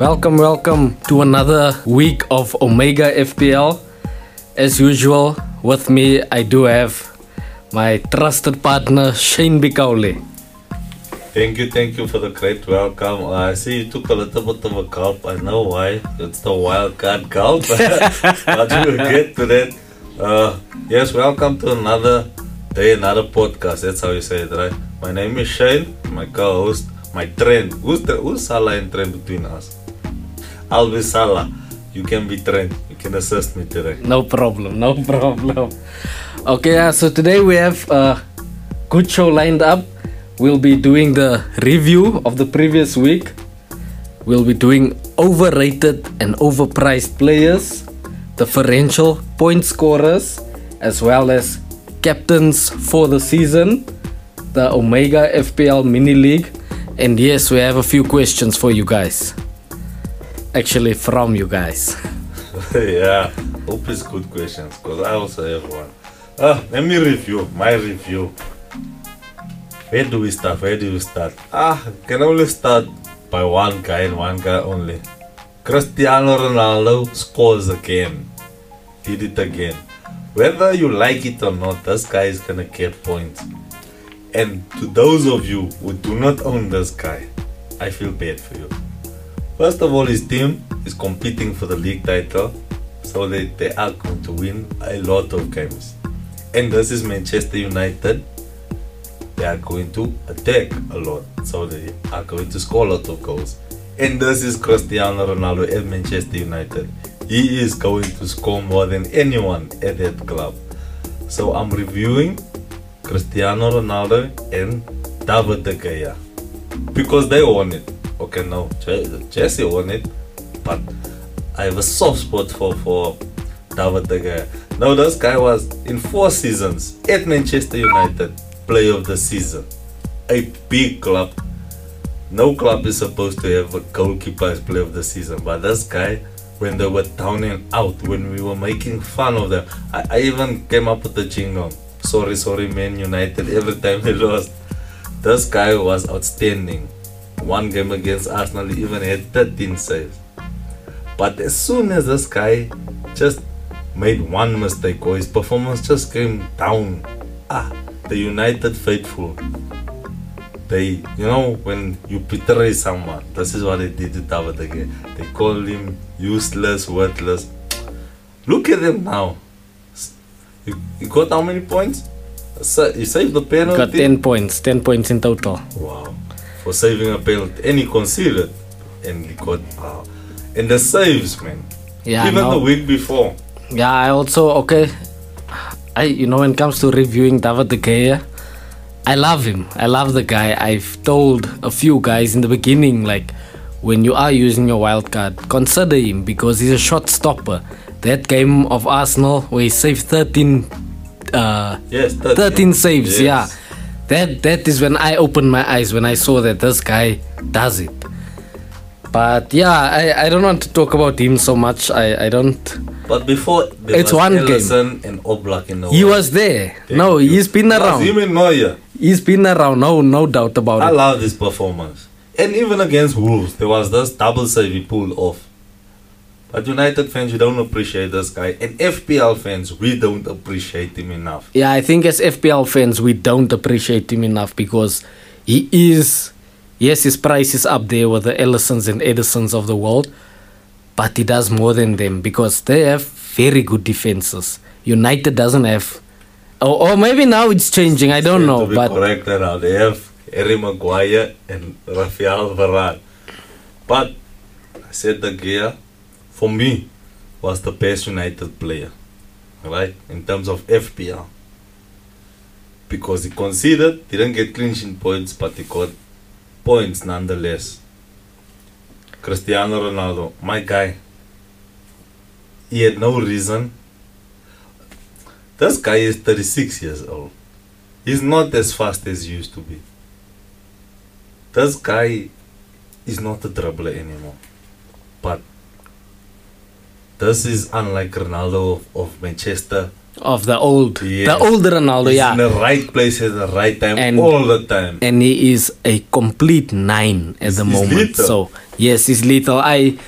Welcome, welcome to another week of Omega FPL. As usual, with me, I do have my trusted partner, Shane Bikaule. Thank you, thank you for the great welcome. Uh, I see you took a little bit of a gulp. I know why. It's the wild card gulp. but we'll get to that. Uh, yes, welcome to another day, another podcast. That's how you say it, right? My name is Shane, my co-host, my Trent. Who's the who's Salah in Trent between us? Be Salah. You can be Trent. You can assist me today. No problem, no problem. Okay, uh, so today we have a good show lined up. We'll be doing the review of the previous week. We'll be doing overrated and overpriced players, differential point scorers, as well as captains for the season, the Omega FPL Mini League, and yes, we have a few questions for you guys. Actually, from you guys. yeah, hope it's good questions because I also have one. Uh, let me review my review. Where do we start? Where do we start? Ah, can only start by one guy and one guy only. Cristiano Ronaldo scores again. Did it again. Whether you like it or not, this guy is gonna get points. And to those of you who do not own this guy, I feel bad for you. First of all, his team is competing for the league title, so they, they are going to win a lot of games. And this is Manchester United. They are going to attack a lot, so they are going to score a lot of goals. And this is Cristiano Ronaldo at Manchester United. He is going to score more than anyone at that club. So I'm reviewing Cristiano Ronaldo and David De Gea because they won it. Okay, no, Jesse won it, but I have a soft spot for for David De Gea. Now this guy was in four seasons at Manchester United, player of the season, a big club. No club is supposed to have a goalkeeper as player of the season, but this guy, when they were down and out, when we were making fun of them, I, I even came up with the jingle. Sorry, sorry, Man United. Every time they lost, this guy was outstanding. One game against Arsenal, he even had 13 saves. But as soon as this guy just made one mistake or his performance just came down, ah, the United faithful, they, you know, when you betray someone, this is what they did to David again. They call him useless, worthless. Look at them now. You, you got how many points? You saved the penalty. Got 10 points, 10 points in total. Wow. For saving a penalty. And he conceded. And he got. Wow. And the saves, man. Yeah, Even no. the week before. Yeah, I also okay. I you know when it comes to reviewing David De Gea, I love him. I love the guy. I've told a few guys in the beginning like when you are using your wild card, consider him because he's a shot stopper. That game of Arsenal where he saved 13 uh Yes, 13, 13. saves, Yes. yeah. That that is when I opened my eyes when I saw that this guy does it. But yeah, I, I don't want to talk about him so much. I, I don't But before, there It's was one game. Alisson and Oblak in the He world. was there. Thank no, you. he's been around. him and Neuer. He's been around. No, no doubt about I it. I love this performance. And even against Wolves, there was this double save he pulled off. But United fans, you don't appreciate this guy. And FPL fans, we don't appreciate him enough. Yeah, I think as FPL fans, we don't appreciate him enough because he is. Yes, his price is up there with the Alissons and Edersons of the world, but he does more than them because they have very good defenses. United doesn't have. Or, or maybe now it's changing. I don't know, To be but correct now, they have Harry Maguire and Rafael Varane. But I said De Gea, for me, was the best United player, right? In terms of FPL. Because he conceded, didn't get clinching points, but he got points nonetheless. Cristiano Ronaldo, my guy, he had no reason. This guy is 36 years old. He's not as fast as he used to be. This guy is not a dribbler anymore. But this is unlike Ronaldo of, of Manchester. of the old, Yes. the older Ronaldo, He's yeah. in the right place at the right time And- all the time. and he is a complete nine at the he's moment. lethal. So Yes, he's lethal. I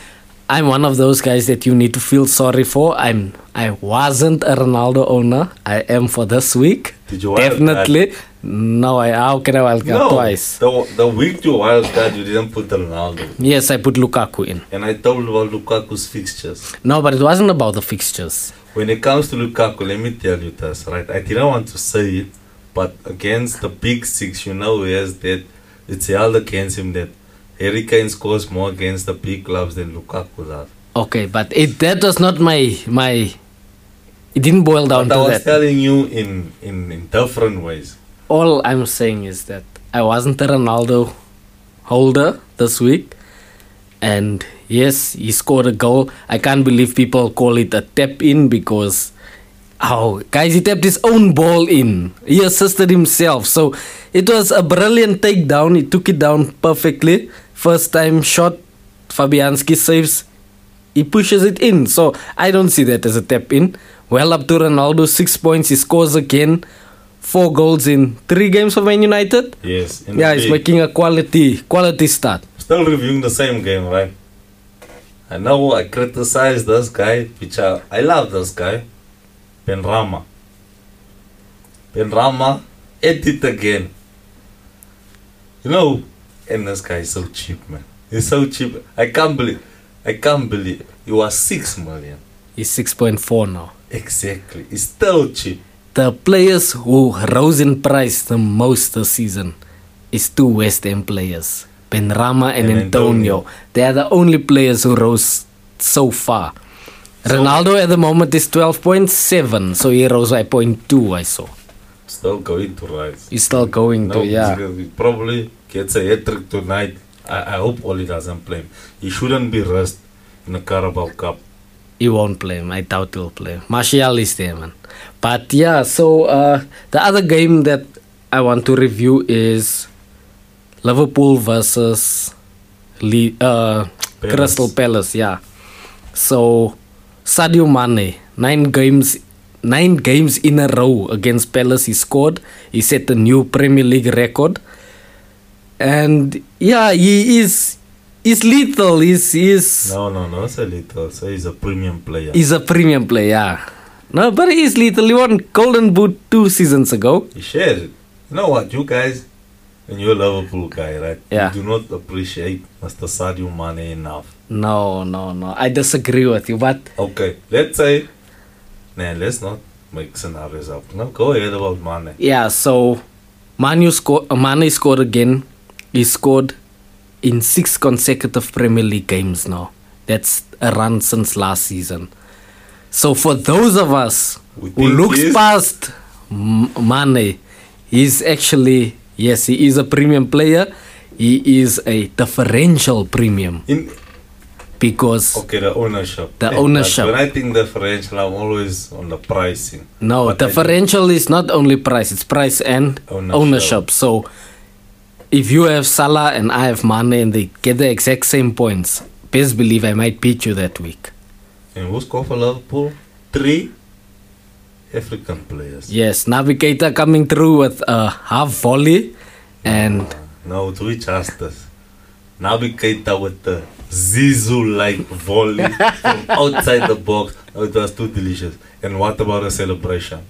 I'm one of those guys that you need to feel sorry for. I'm I wasn't a Ronaldo owner. I am for this week. Did you wild Definitely. No, I how can I wild card No, twice? the, the week you wild card, you didn't put Ronaldo. Yes, I put Lukaku in. And I told about Lukaku's fixtures. No, but it wasn't about the fixtures. When it comes to Lukaku, let me tell you this, right? I didn't want to say it, but against the big six, you know, he has that. It's held against him that Harry Kane scores more against the big clubs than Lukaku does. Okay, but it that was not my my. It didn't boil down But I to was that. telling you in, in, in different ways. All I'm saying is that I wasn't a Ronaldo holder this week, and yes, he scored a goal. I can't believe people call it a tap in because. Oh, guys, he tapped his own ball in. He assisted himself. So it was a brilliant takedown. He took it down perfectly. First time shot, Fabianski saves. He pushes it in. So I don't see that as a tap in. Well up to Ronaldo, six points. He scores again. Four goals in three games for Man United. Yes. Yeah, he's making a quality quality start. Still reviewing the same game, right? I know I criticize this guy, which I, I love this guy, Benrahma. Ben Rama, ate it again. You know, and this guy is so cheap, man. He's so cheap. I can't believe, I can't believe he was six million. He's six point four now. Exactly. He's still cheap. The players who rose in price the most this season is two West Ham players, Benrahma and, And Antonio. Antonio. They are the only players who rose so far. Ronaldo at the moment is 12.7, so he rose by 0.2, I saw. Still going to rise. He's still going No, to, yeah. he probably gets a hat trick tonight. I, I hope Ole doesn't play him. He shouldn't be rest in the Carabao Cup. He won't play him. I doubt he'll play. Martial is there, man. But yeah, so uh, the other game that I want to review is Liverpool versus Le- uh, Palace. Crystal Palace. Yeah. So Sadio Mane, nine games, nine games in a row against Palace. He scored. He set a new Premier League record. And yeah, he is. He's little. He's, he's No, no, no, it's a little. So he's a premium player. He's a premium player. No, but he's lethal. He won Golden Boot two seasons ago. he shares it. You know what, you guys, and you're a Liverpool guy, right? Yeah. You do not appreciate Mr. Sadio Mane enough. No, no, no. I disagree with you, but Okay, let's say, nah, let's not make scenarios up. No, go ahead about Mane. yeah. So, Manu scored. Mane scored again. He scored in six consecutive Premier League games now. That's a run since last season. So for those of us We who looks he's- past Mane, he's actually yes, he is a premium player. He is a differential premium In because okay, the ownership. The but ownership. When I think differential, I'm always on the pricing. no, But differential is not only price; it's price and Ownership. ownership. So if you have Salah and I have Mane and they get the exact same points, best believe I might beat you that week. And who's scored for Liverpool? Three African players. Yes, Naby Keita coming through with a half volley, and No, do it justice. Keita with the Zizou like volley from outside the box. Oh, it was too delicious. And what about the celebration?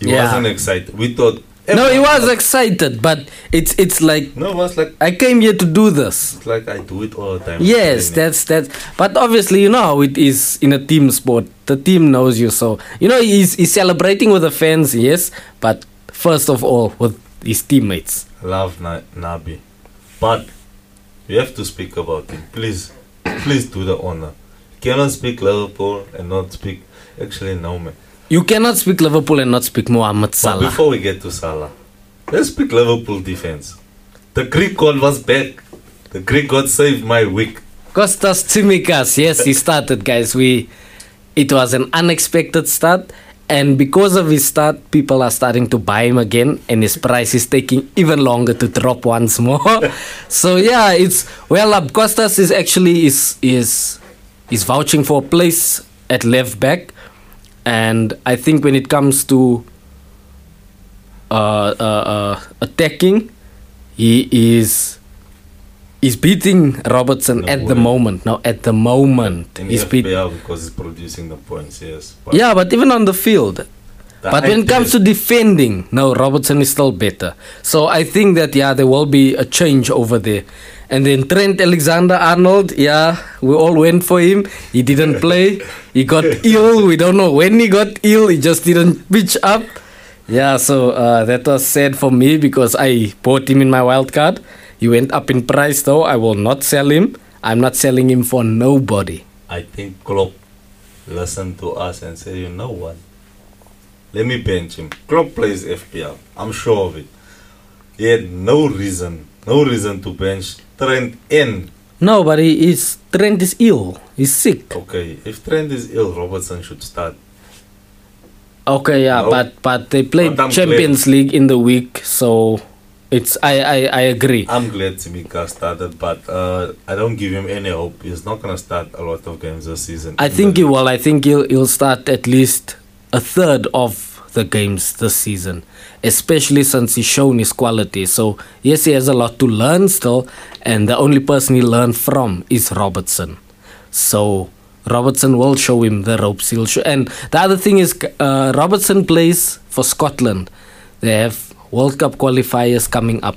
He Yeah. wasn't excited. We thought. No, he everyone was excited, but it's it's like No, it was like I came here to do this. it's like I do it all the time. Yes, that's that's. But obviously, you know how it is in a team sport. The team knows you, so you know he's he's celebrating with the fans, yes, but first of all with his teammates. love Na- Naby, but we have to speak about him. Please, please do the honor. You cannot speak Liverpool and not speak. Actually, no man. You cannot speak Liverpool and not speak Mohamed But Salah. before we get to Salah, let's speak Liverpool defense. The Greek God was back. The Greek God saved my week. Kostas Tsimikas, yes, he started, guys. We, it was an unexpected start, and because of his start, people are starting to buy him again, and his price is taking even longer to drop once more. so yeah, it's well up. Kostas is actually is is is vouching for a place at left back, and I think when it comes to uh, uh, uh, attacking, he is He's beating Robertson No at the moment. Now at the moment. In he's beat. FPL because he's producing the points, yes. But Yeah, but even on the field. the But when it comes to defending, no, Robertson is still better. So I think that yeah, there will be a change over there. And then Trent Alexander Arnold, yeah, we all went for him. He didn't play. He got ill. We don't know when he got ill. He just didn't pitch up. Yeah, so uh, that was sad for me because I bought him in my wild card. He went up in price though. I will not sell him. I'm not selling him for nobody. I think Klopp listened to us and said, you know what? Let me bench him. Klopp plays FPL. I'm sure of it. He had no reason, no reason to bench Trent in. No, but he is Trent is ill. He's sick. Okay, if Trent is ill, Robertson should start. Okay, yeah, No. but but they played But I'm Champions League in the week, so it's I I, I agree. I'm glad Simika started, but uh, I don't give him any hope. He's not gonna start a lot of games this season. I In think the he league. will. I think he'll he'll start at least a third of the games this season, especially since he's shown his quality. So yes, he has a lot to learn still, and the only person he learned from is Robertson. So Robertson will show him the ropes. He'll show, and the other thing is uh, Robertson plays for Scotland. They have World Cup qualifiers coming up.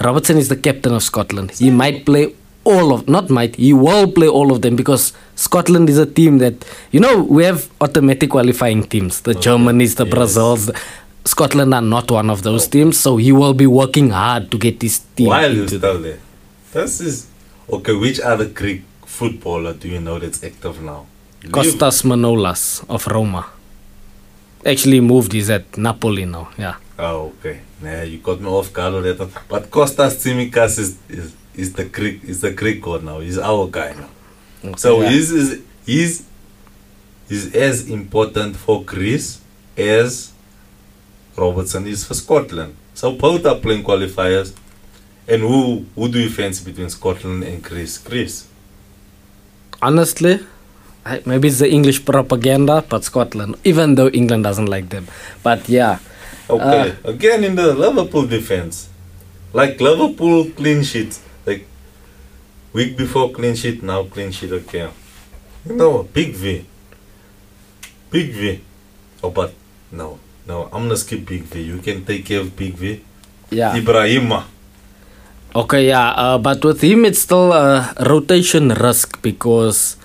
Robertson is the captain of Scotland. He might play all of not might he will play all of them because Scotland is a team that you know we have automatic qualifying teams. The Germanys, the yes. Brazils. Scotland are not one of those teams, so he will be working hard to get his team. While you're into still there, this is okay. Which other Greek footballer do you know that's active now? Kostas Manolas of Roma. Actually moved, he's at Napoli now. Yeah. Oh, okay. Nah, you got me off guard that. But Kostas Tsimikas is, is is the Greek is the Greek god now. He's our guy now. So Yeah. he's is he's he's as important for Greece as Robertson is for Scotland. So both are playing qualifiers. And who who do you fancy between Scotland and Greece? Greece. honestly, I, maybe it's the English propaganda, but Scotland, even though England doesn't like them. But yeah, Okay. Uh, again in the Liverpool defense. Like Liverpool clean sheet. Like week before clean sheet, now clean sheet okay. You know, big V. Big V. Oh but no. No, I'm gonna skip Big V. You can take care of Big V. yeah. Ibrahima. Okay, yeah, uh, but with him it's still a rotation risk because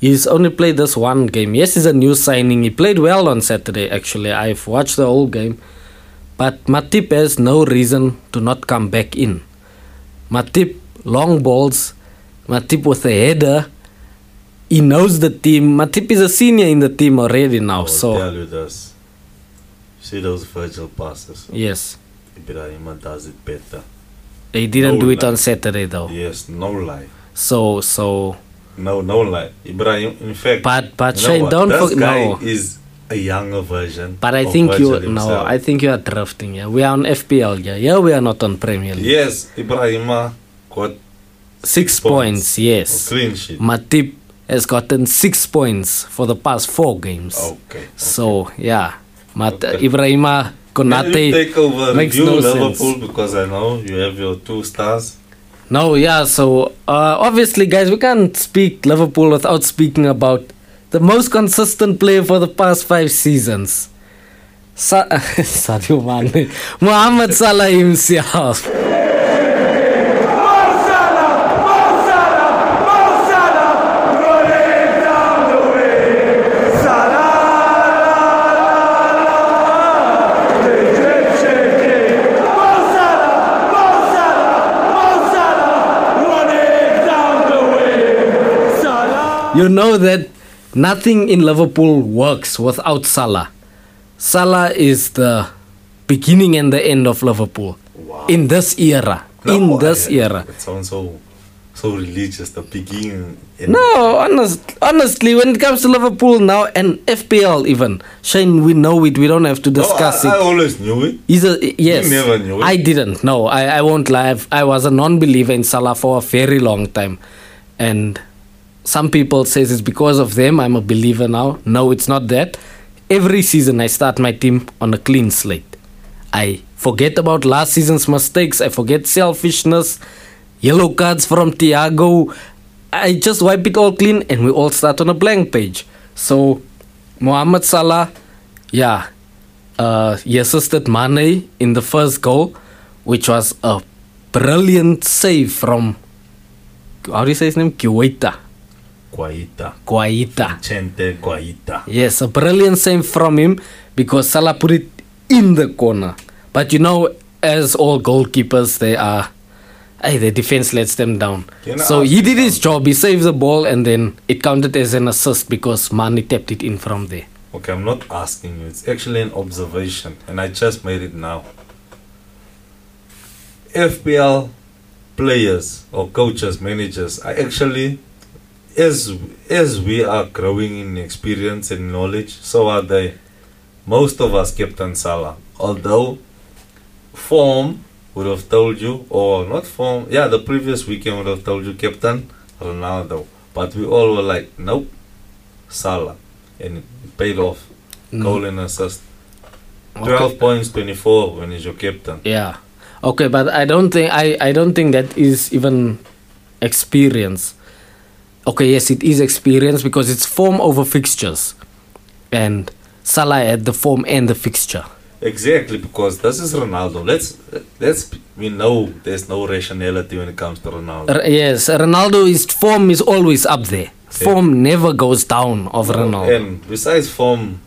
he's only played this one game. Yes, he's a new signing. He played well on Saturday, actually. I've watched the whole game. But Matip has no reason to not come back in. Matip, long balls. Matip with a header. He knows the team. Matip is a senior in the team already now. I'll so, tell you this. See those Virgil passes. yes. Ibrahima does it better. He didn't No do it lie. on Saturday, though. Yes, no lie. So, so. No, no lie. Ibrahim, in fact, But, but Shane, what? don't forget. No. is a younger version. But I think you Virgil no. I think you are drifting. Yeah, we are on FPL. Yeah, yeah, we are not on Premier League. Yes, Ibrahima uh, got Six points. points, yes. clean sheet. Matip has gotten six points for the past four games. Okay. So yeah, Mat Okay. Ibrahima Konate take over makes no Liverpool sense. because I know you have your two stars. No, yeah. So uh, obviously, guys, we can't speak Liverpool without speaking about the most consistent player for the past five seasons. Sa- Sadio Mane, Mohamed Salah himself. You know that nothing in Liverpool works without Salah. Salah is the beginning and the end of Liverpool Wow. in this era. in this I- era. It sounds so so religious. The beginning. No, honest, honestly, when it comes to Liverpool now and FPL even, Shane, we know it. We don't have to discuss I, I it. always knew it. He's a yes. never knew it? I didn't. No, I, I won't lie. I've- I was a non-believer in Salah for a very long time, and some people says it's because of them. I'm a believer now. No, it's not that. Every season I start my team on a clean slate. I forget about last season's mistakes. I forget selfishness. yellow cards from Thiago. I just wipe it all clean and we all start on a blank page. So, Mohamed Salah, yeah, uh, he assisted Mane in the first goal, which was a brilliant save from, how do you say his name? Guaita. Guaita. Guaita. Chente Guaita. Yes, a brilliant save from him because Salah put it in the corner. But you know, as all goalkeepers, they are. Hey, the defense lets them down. Can So he did his job. He saved the ball, and then it counted as an assist because Mane tapped it in from there. Okay, I'm not asking you. It's actually an observation, and I just made it now. FPL players or coaches, managers are actually, as as we are growing in experience and knowledge, so are they. Most of us Captain Salah, although form would have told you, or not form, yeah, the previous weekend would have told you Captain Ronaldo, but we all were like, nope, Salah, and it paid off. Mm. Goal and assist. Okay. 12 points, 24 when he's your captain. Yeah. Okay, but I don't think I, I don't think that is even experience. Okay, yes, it is experience because it's form over fixtures. And Salah had the form and the fixture. Exactly, because this is Ronaldo. Let's let's we know there's no rationality when it comes to Ronaldo. R- yes, Ronaldo's form is always up there. Form never goes down of Ronaldo. And besides form,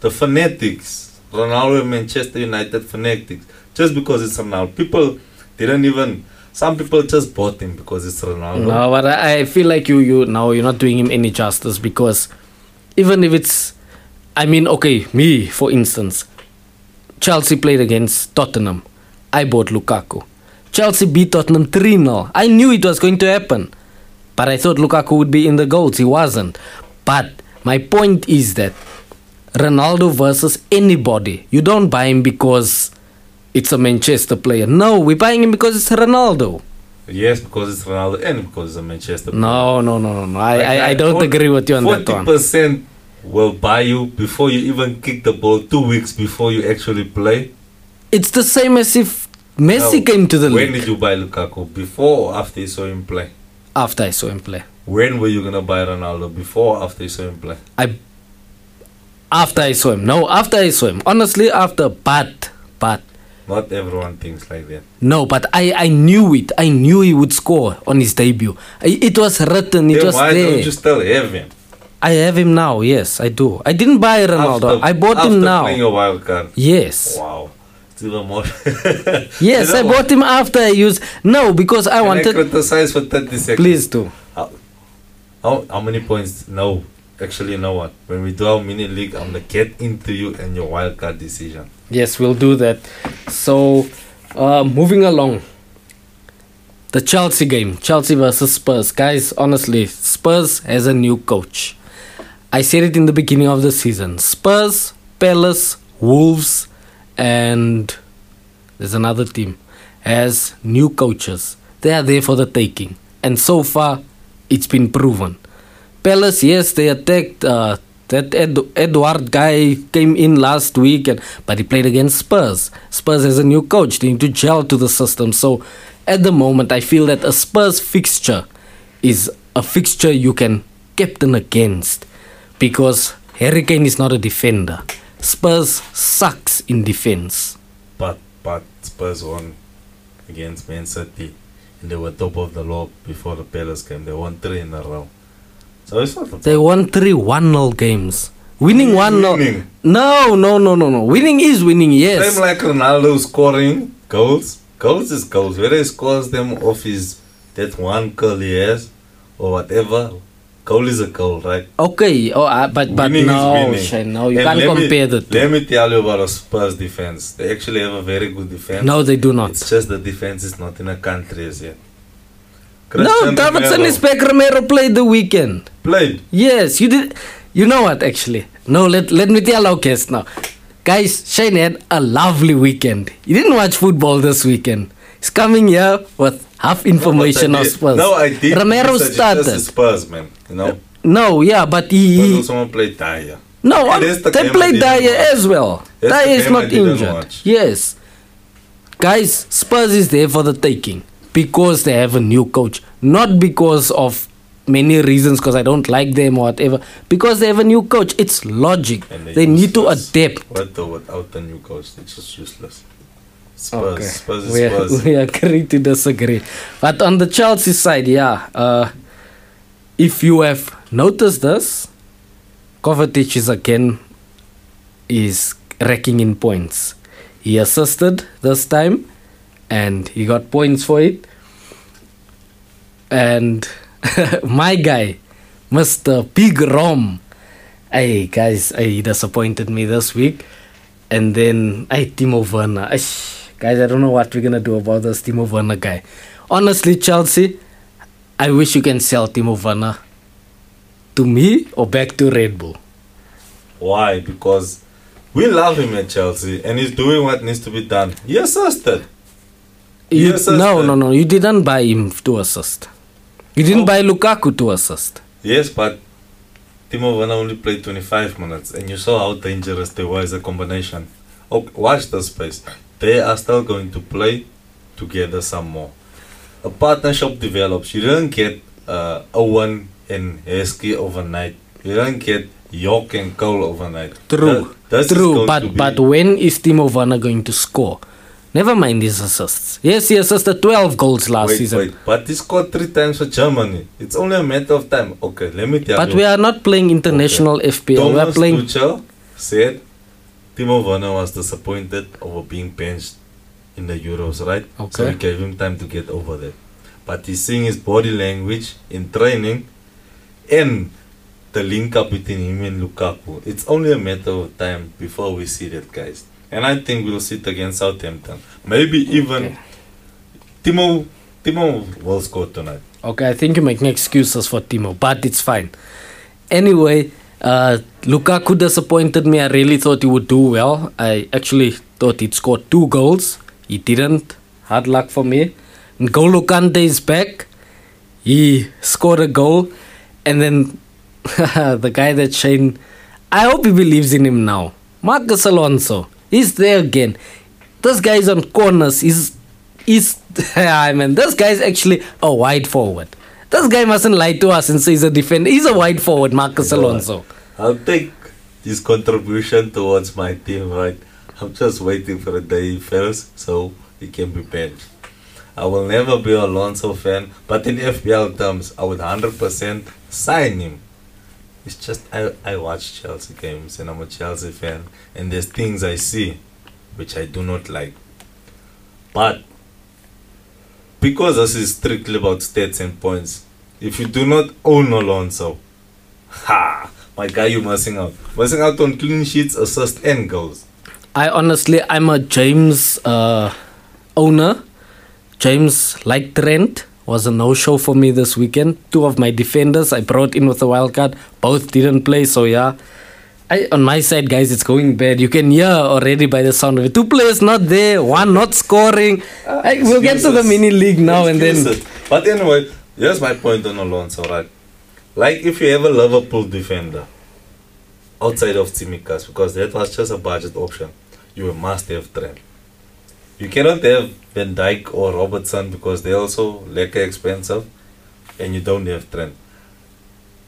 the fanatics, Ronaldo Manchester United fanatics, just because it's Ronaldo, people didn't even. Some people just bought him because it's Ronaldo. No, but I feel like you you now you're not doing him any justice because even if it's I mean, okay, me for instance, Chelsea played against Tottenham. I bought Lukaku. Chelsea beat Tottenham 3 0. I knew it was going to happen. But I thought Lukaku would be in the goals. He wasn't. But my point is that Ronaldo versus anybody, you don't buy him because it's a Manchester player. No, we're buying him because it's Ronaldo. Yes, because it's Ronaldo and because it's a Manchester. No, no, no, no, no. I, Like, I, I don't forty- agree with you on that one. 40% will buy you before you even kick the ball two weeks before you actually play. It's the same as if Messi No. came to the When league When did you buy Lukaku? Before or after you saw him play? after I saw him play. When were you gonna buy Ronaldo? Before or after you saw him play? I after I saw him. No, after I saw him. Honestly, after. But but Not everyone thinks like that. no, but I I knew it. I knew he would score on his debut. I, it was written. It Then was why there. don't you still have him? I have him now. Yes, I do. I didn't buy Ronaldo. After- I bought him now. playing a wild card. Yes. Wow. It's even more. Yes, You know I what? bought him after I used. No, because I Can I wanted. criticize for 30 seconds? Please do. How, how, how many points? No. Actually, you know what? When we do our mini league, I'm gonna get into you and your wild card decision. Yes, we'll do that. So, uh, moving along. The Chelsea game, Chelsea versus Spurs. Guys, honestly, Spurs has a new coach. I said it in the beginning of the season. Spurs, Palace, Wolves, and there's another team has new coaches. They are there for the taking. And so far, it's been proven. Palace, yes, they attacked. Uh, that Ed- Edward guy came in last week, and but he played against Spurs. Spurs has a new coach. They need to gel to the system. So, at the moment, I feel that a Spurs fixture is a fixture you can captain against because Harry Kane is not a defender. Spurs sucks in defense. But but Spurs won against Man City, and they were top of the log before the Palace game. They won three in a row. So. They won three 1 0 games. Winning 1 0. Winning. No, no, no, no, no. Winning is winning, yes. Same like Ronaldo scoring goals. Goals is goals. Whether he scores them off his that one goal he has or whatever, goal is a goal, right? Okay, oh, uh, but but Winning no. Shane, no, you And can't let me- compare the two. Let me tell you about a Spurs defense. They actually have a very good defense. No, they do not. It's just the defense is not in a country as yet. No, Davinson is back. Romero played the weekend. played. Yes, you did. You know what? Actually, no. Let let me tell our guests now, guys. Shane had a lovely weekend. He didn't watch football this weekend. He's coming here with half information No, of but Spurs. No, I did. Romero started. Spurs, man. You know, No, yeah, but he, he also want to Dier. No, on- the they played Dier as well. Dier is not injured. Yes. Guys, Spurs is there for the taking. Because they have a new coach, not because of many reasons because I don't like them or whatever. Because they have a new coach, it's logic. And they're They need to adapt. What the without the new coach? It's just useless. Spurs, Okay. Spurs we, Spurs. we agree to disagree. But on the Chelsea side, yeah, uh, if you have noticed this, Kovacic is again is racking in points. He assisted this time, and he got points for it. And my guy, Mr. Big Rom, hey guys, hey, he disappointed me this week. And then, hey, Timo Werner. Guys, I don't know what we're gonna do about this Timo Werner guy. Honestly, Chelsea, I wish you can sell Timo Werner to me or back to Red Bull. Why? Because we love him at Chelsea and he's doing what needs to be done. He assisted. You, no, no, no. You didn't buy him to assist. You didn't Oh. buy Lukaku to assist. Yes, but Timo Werner only played 25 minutes and you saw how dangerous they were as a combination. Oh, watch the space. They are still going to play together some more. A partnership develops. You don't get uh, Owen and Heskey overnight. You don't get Yorke and Cole overnight. True, Th- this is true. But but when is Timo Werner going to score? Never mind these assists. Yes, he assisted 12 goals last wait, season. wait, but he scored three times for Germany. It's only a matter of time. Okay, let me tell But you. But we are not playing international FPL. we are Thomas playing. Tuchel said Timo Werner was disappointed over being benched in the Euros, right? Okay. So Okay. we gave him time to get over that. But he's seeing his body language in training and the link up between him and Lukaku. It's only a matter of time before we see that, guys. And I think we'll see it against Southampton. Maybe even Okay. Timo Timo will score tonight. Okay, I think you're making excuses for Timo, but it's fine. Anyway, uh, Lukaku disappointed me. I really thought he would do well. I actually thought he'd score two goals. He didn't. Hard luck for me. N'Golo Kante is back. He scored a goal. And then the guy that Shane, I hope he believes in him now. Marcos Alonso. He's there again. This guy's on corners. He's He's, I mean, this guy's actually a wide forward. This guy mustn't lie to us and say he's a defender. He's a wide forward, Marcos Alonso. I'll take his contribution towards my team, right? I'm just waiting for the day he fails so he can be benched. I will never be a Alonso fan, but in FPL terms, I would 100% sign him. It's just I, I watch Chelsea games and I'm a Chelsea fan, and there's things I see which I do not like. But because this is strictly about stats and points, if you do not own Alonso, ha, my guy, you're missing out. Missing out on clean sheets, assists, and goals. I honestly, I'm a James uh, owner. James, like Trent, was a no show for me this weekend. Two of my defenders I brought in with a wild card, both didn't play, so yeah. I, on my side, guys, it's going bad. You can hear already by the sound of it. Two players not there, one not scoring. Ah, I, we'll get to the mini league now and then. But anyway, here's my point on Alonso, right? Like if you have a Liverpool defender outside of Tsimikas, because that was just a budget option, you must have Trent. You cannot have Van Dijk or Robertson because they're also like expensive, and you don't have Trent.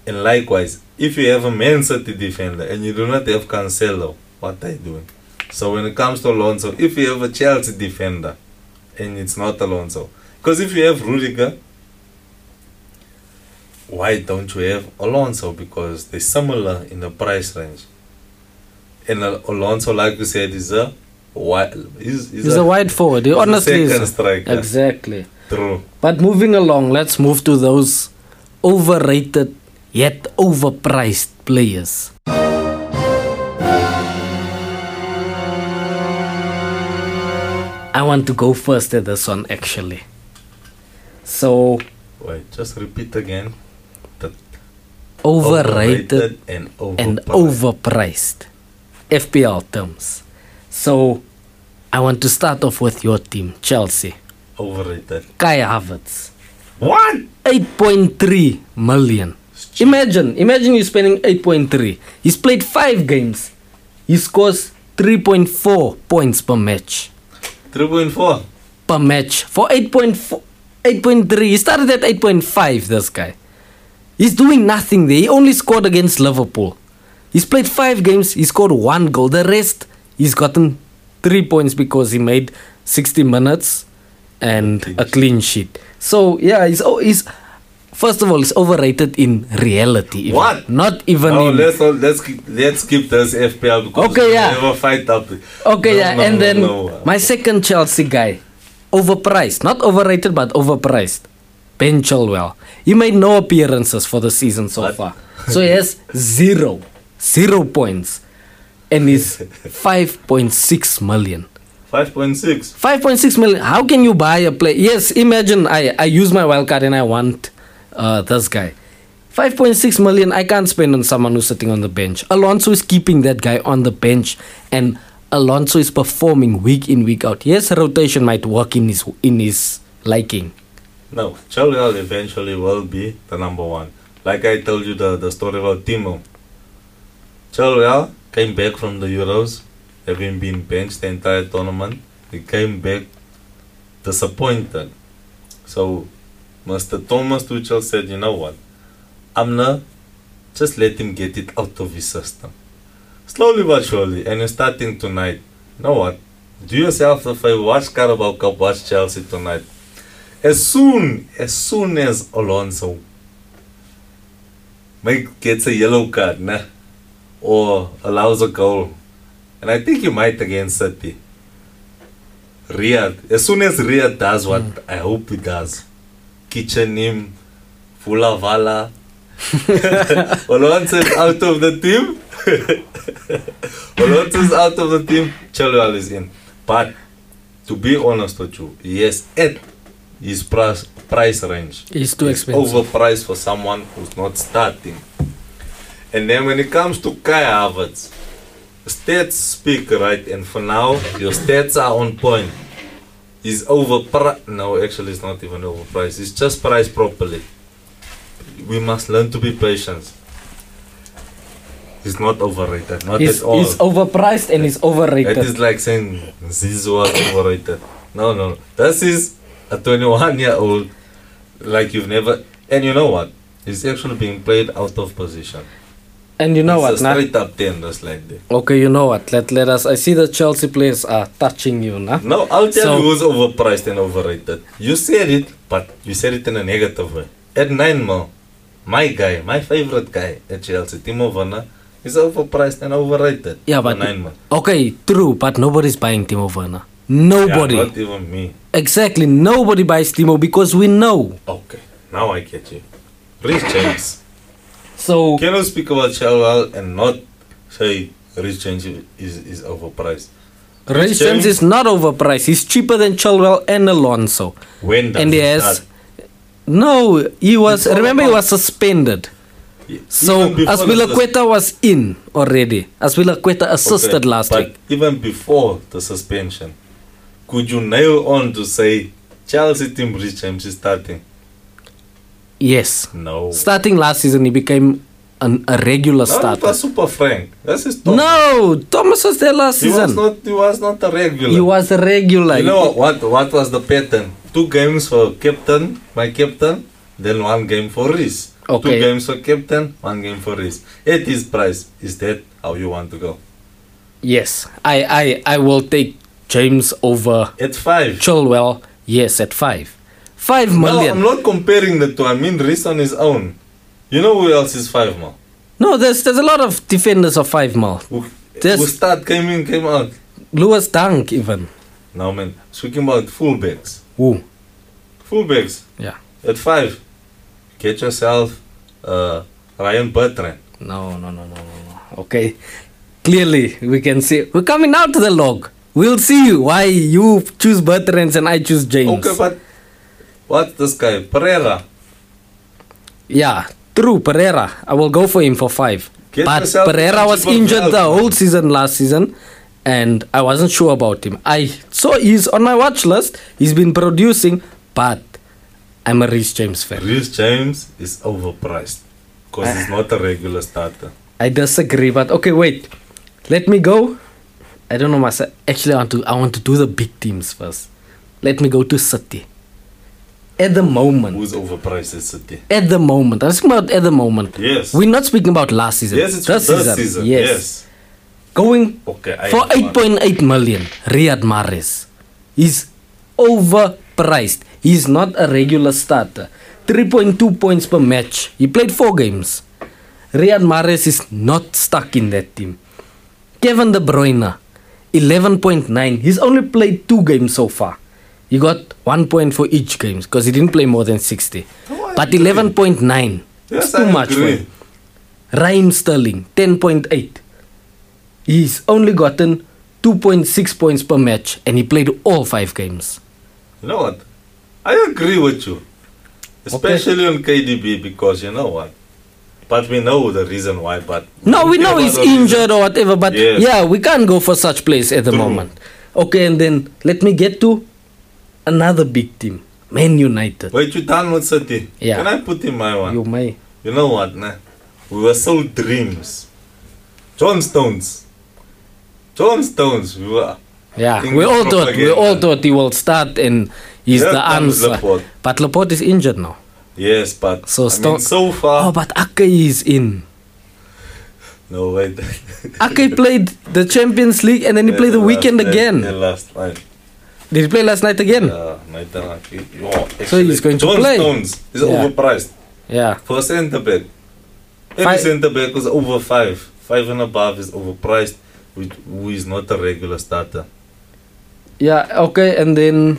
And likewise, if you have a Man City defender and you do not have Cancelo, what are you doing? So when it comes to Alonso, if you have a Chelsea defender and it's not Alonso, because if you have Rudiger, why don't you have Alonso? Because they're similar in the price range. And Alonso, like you said, is a He's, he's, He's a wide forward. He he's a honestly is. striker. Exactly. True. But moving along, let's move to those overrated yet overpriced players. I want to go first at this one actually. So, Wait, just repeat again. The overrated and and overpriced. overpriced FPL terms. So, I want to start off with your team, Chelsea. Overrated. Kai Havertz. What? 8.3 million. Imagine, imagine you spending 8.3. He's played 5 games. He scores 3.4 points per match. 3.4. Per match. For 8.4 8.3. He started at 8.5, this guy. He's doing nothing there. He only scored against Liverpool. He's played five games. He scored one goal. The rest, he's gotten three points because he made 60 minutes and Clean a clean sheet. So, yeah, he's, oh, he's first of all, he's overrated in reality. even. What? Not even No, in. let's let's keep, let's keep this FPL because Okay, yeah. never fight up. Okay, No, yeah, no, and then no. my second Chelsea guy, overpriced, not overrated, but overpriced. Ben Chilwell. He made no appearances for the season so What? far, so he has zero, zero points, and point six million. five point six. 5.6 million. How can you buy a player? Yes, imagine I, I use my wild card and I want uh, this guy. 5.6 million I can't spend on someone who's sitting on the bench. Alonso is keeping that guy on the bench and Alonso is performing week in week out. Yes, rotation might work in his in his liking. No, Chilwell eventually will be the number one. Like I told you the, the story about Timo. Chilwell came back from the Euros, having been benched the entire tournament. He came back disappointed. So Mr. Thomas Tuchel said, you know what? I'm gonna just let him get it out of his system. Slowly but surely, and starting tonight. You know what? Do yourself the favor, watch Carabao Cup, watch Chelsea tonight. As soon as soon as Alonso make gets a yellow card, nah, Oh, or allows a goal, and I think he might against City. Riyad, as soon as Riyad does what hmm. I hope he does, kitchen him, Fula Vala, Alonso is out of the team. Alonso is out of the team. Chilwell is in. But to be honest with you, yes, at his price price range, He's too it's expensive. overpriced for someone who's not starting. And then when it comes to Kai Havertz, stats speak right, and for now your stats are on point. He's overpriced. No, actually, it's not even overpriced. It's just priced properly. We must learn to be patient. He's not overrated, not He's, at all. he's overpriced and he's overrated. is like saying Zizou was overrated. No, no. This is a 21 year old, like you've never. And you know what? He's actually being played out of position. And you know it's what, nah? straight up 10 just like that. Okay, you know what? Let let us. I see the Chelsea players are touching you, nah? No, I'll tell So- you who's overpriced and overrated. You said it, but you said it in a negative way. At 9 mil, my guy, my favorite guy at Chelsea, Timo Werner, is overpriced and overrated. Yeah, but 9 mil. okay, true, but nobody's buying Timo Werner. Yeah, Nobody. not even me. exactly, nobody buys Timo because we know. Okay, now I get you. Reece James. So Can speak about Chilwell and not say Reece James is, is overpriced? Reece James- James is not overpriced. He's cheaper than Chilwell and Alonso. When does And he he has start? no. He was remember he was suspended. So even before the sus- Azpilicueta was in already. Azpilicueta assisted Okay, last but week. even before the suspension, could you nail on to say Chelsea team Reece James is starting? Yes. No. Starting last season, he became an, a regular No, it starter. was Super Frank. That's his top. No, Thomas was there last he was season. not. He was not a regular. He was a regular. You know what? What was the pattern? Two games for captain, my captain, then one game for Reece. Okay. Two games for captain, one game for Reece. At his price, is that how you want to go? Yes, I, I, I will take James over At five. Chilwell. Yes, at five. Five No, I'm not comparing the two. I mean Reece on his own. You know who else is five more? No, there's there's a lot of defenders of five mil. Who, who start came in, came out. Lewis Dunk even. Now, man, speaking about fullbacks. Who? Fullbacks Yeah. at five. Get yourself uh, Ryan Bertrand. No, no, no, no, no, no. Okay. Clearly, we can see we're coming out to the log. We'll see why you choose Bertrands and I choose James. Okay, but what's this guy? Pereira. Yeah, true, Pereira. I will go for him for five. Get but Pereira was injured the whole season last season, and I wasn't sure about him. I saw he's on my watch list. He's been producing, but I'm a Reece James fan. Reece James is overpriced because he's not a regular starter. I disagree, but okay, wait. Let me go. I don't know myself. Actually, I want to. I want to do the big teams first. Let me go to City. At the moment, Who's overpriced at City? at the moment, I'm speaking about at the moment. Yes. We're not speaking about last season. yes, it's this season. season. Yes. yes. Going Okay. For have 8.8 million, Riyad Mahrez is overpriced. He's not a regular starter. 3.2 points per match. He played four games. Riyad Mahrez is not stuck in that team. Kevin De Bruyne, 11.9. He's only played two games so far. He got one point for each game because he didn't play more than 60. Oh, But 11.9. Yes, it's too much for him. Raheem Sterling, 10.8. He's only gotten 2.6 points per match and he played all five games. You know what? I agree with you. Especially on KDB because you know what? But we know the reason why, but No, we know he's the reason. injured or whatever, but Yes. yeah, we can't go for such plays at the True. moment. Okay, and then let me get to another big team, Man United. Wait, you done with City? Yeah. Can I put in my one? You may. You know what, nah? We were sold dreams. John Stones. John Stones. We were. Yeah, we all thought we all thought he will start and he's Here the answer. Laporte. But Laporte is injured now. Yes, but So Stone- mean, so far. Oh, but Ake is in. no, wait. Ake played the Champions League and then he Yeah, played the last weekend night- again. Yeah, last night. Did he play last night again? Yeah, night. Oh, So he's going to John play. Stones is Yeah. overpriced. Yeah. For a centre back. Every Five- centre back is over five. Five and above is overpriced, which, who is not a regular starter. Yeah, okay, and then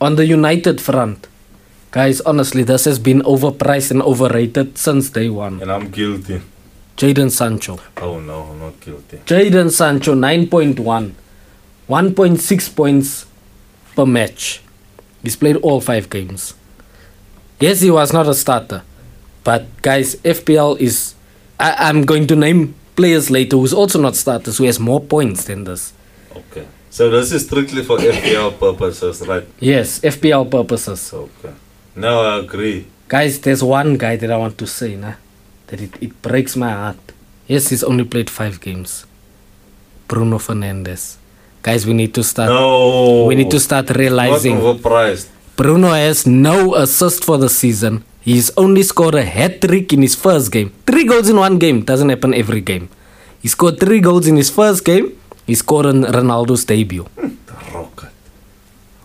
on the United front, guys, honestly, this has been overpriced and overrated since day one. And I'm guilty. Jadon Sancho. Oh no, I'm not guilty. Jadon Sancho, 9.1. 1.6 points per match. He's played all five games. Yes, he was not a starter. But, guys, FPL is. I, I'm going to name players later who's also not starters who has more points than this. Okay. So this is strictly for FPL purposes, right? Yes, FPL purposes. Okay. Now I agree. Guys, there's one guy that I want to say, nah, that it, it breaks my heart. Yes, he's only played five games. Bruno Fernandes. Guys, we need to start. No. We need to start Not realizing overpriced. Bruno has no assist for the season. He's only scored a hat trick in his first game. Three goals in one game doesn't happen every game. He scored three goals in his first game. He scored on Ronaldo's debut. The rocket.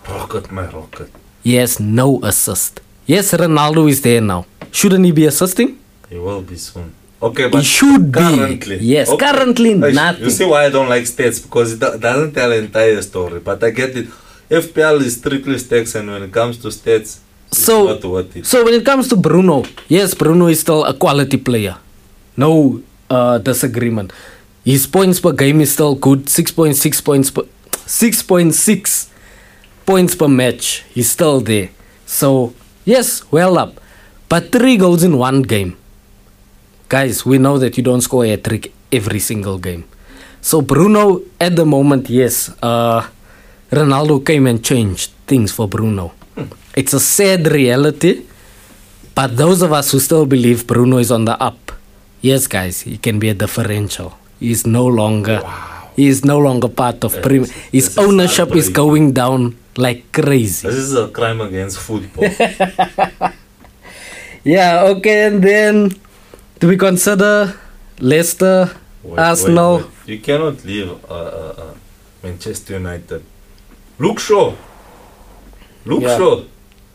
Rocket, my rocket. He has no assist. Yes, Ronaldo is there now. Shouldn't he be assisting? He will be soon. Okay, but should be. currently. Yes, Okay. currently nothing. You see why I don't like stats because it doesn't tell the entire story. But I get it. FPL is strictly stats, and when it comes to stats, So- not worth it. So when it comes to Bruno, yes, Bruno is still a quality player. No uh, disagreement. His points per game is still good. 6.6 points per 6.6 points per match. He's still there. So yes, well up. But three goals in one game. Guys, we know that you don't score a trick every single game. So Bruno at the moment, yes, uh, Ronaldo came and changed things for Bruno. It's a sad reality, but those of us who still believe Bruno is on the up, yes, guys, he can be a differential. He's no longer, Wow. he is no longer part of Prem. this His ownership is going down like crazy. This is a crime against football. Yeah, okay, and then do we consider Leicester, Wait, Arsenal? wait, wait. You cannot leave uh, uh, uh, Manchester United. Luke Shaw. Luke Yeah. Shaw.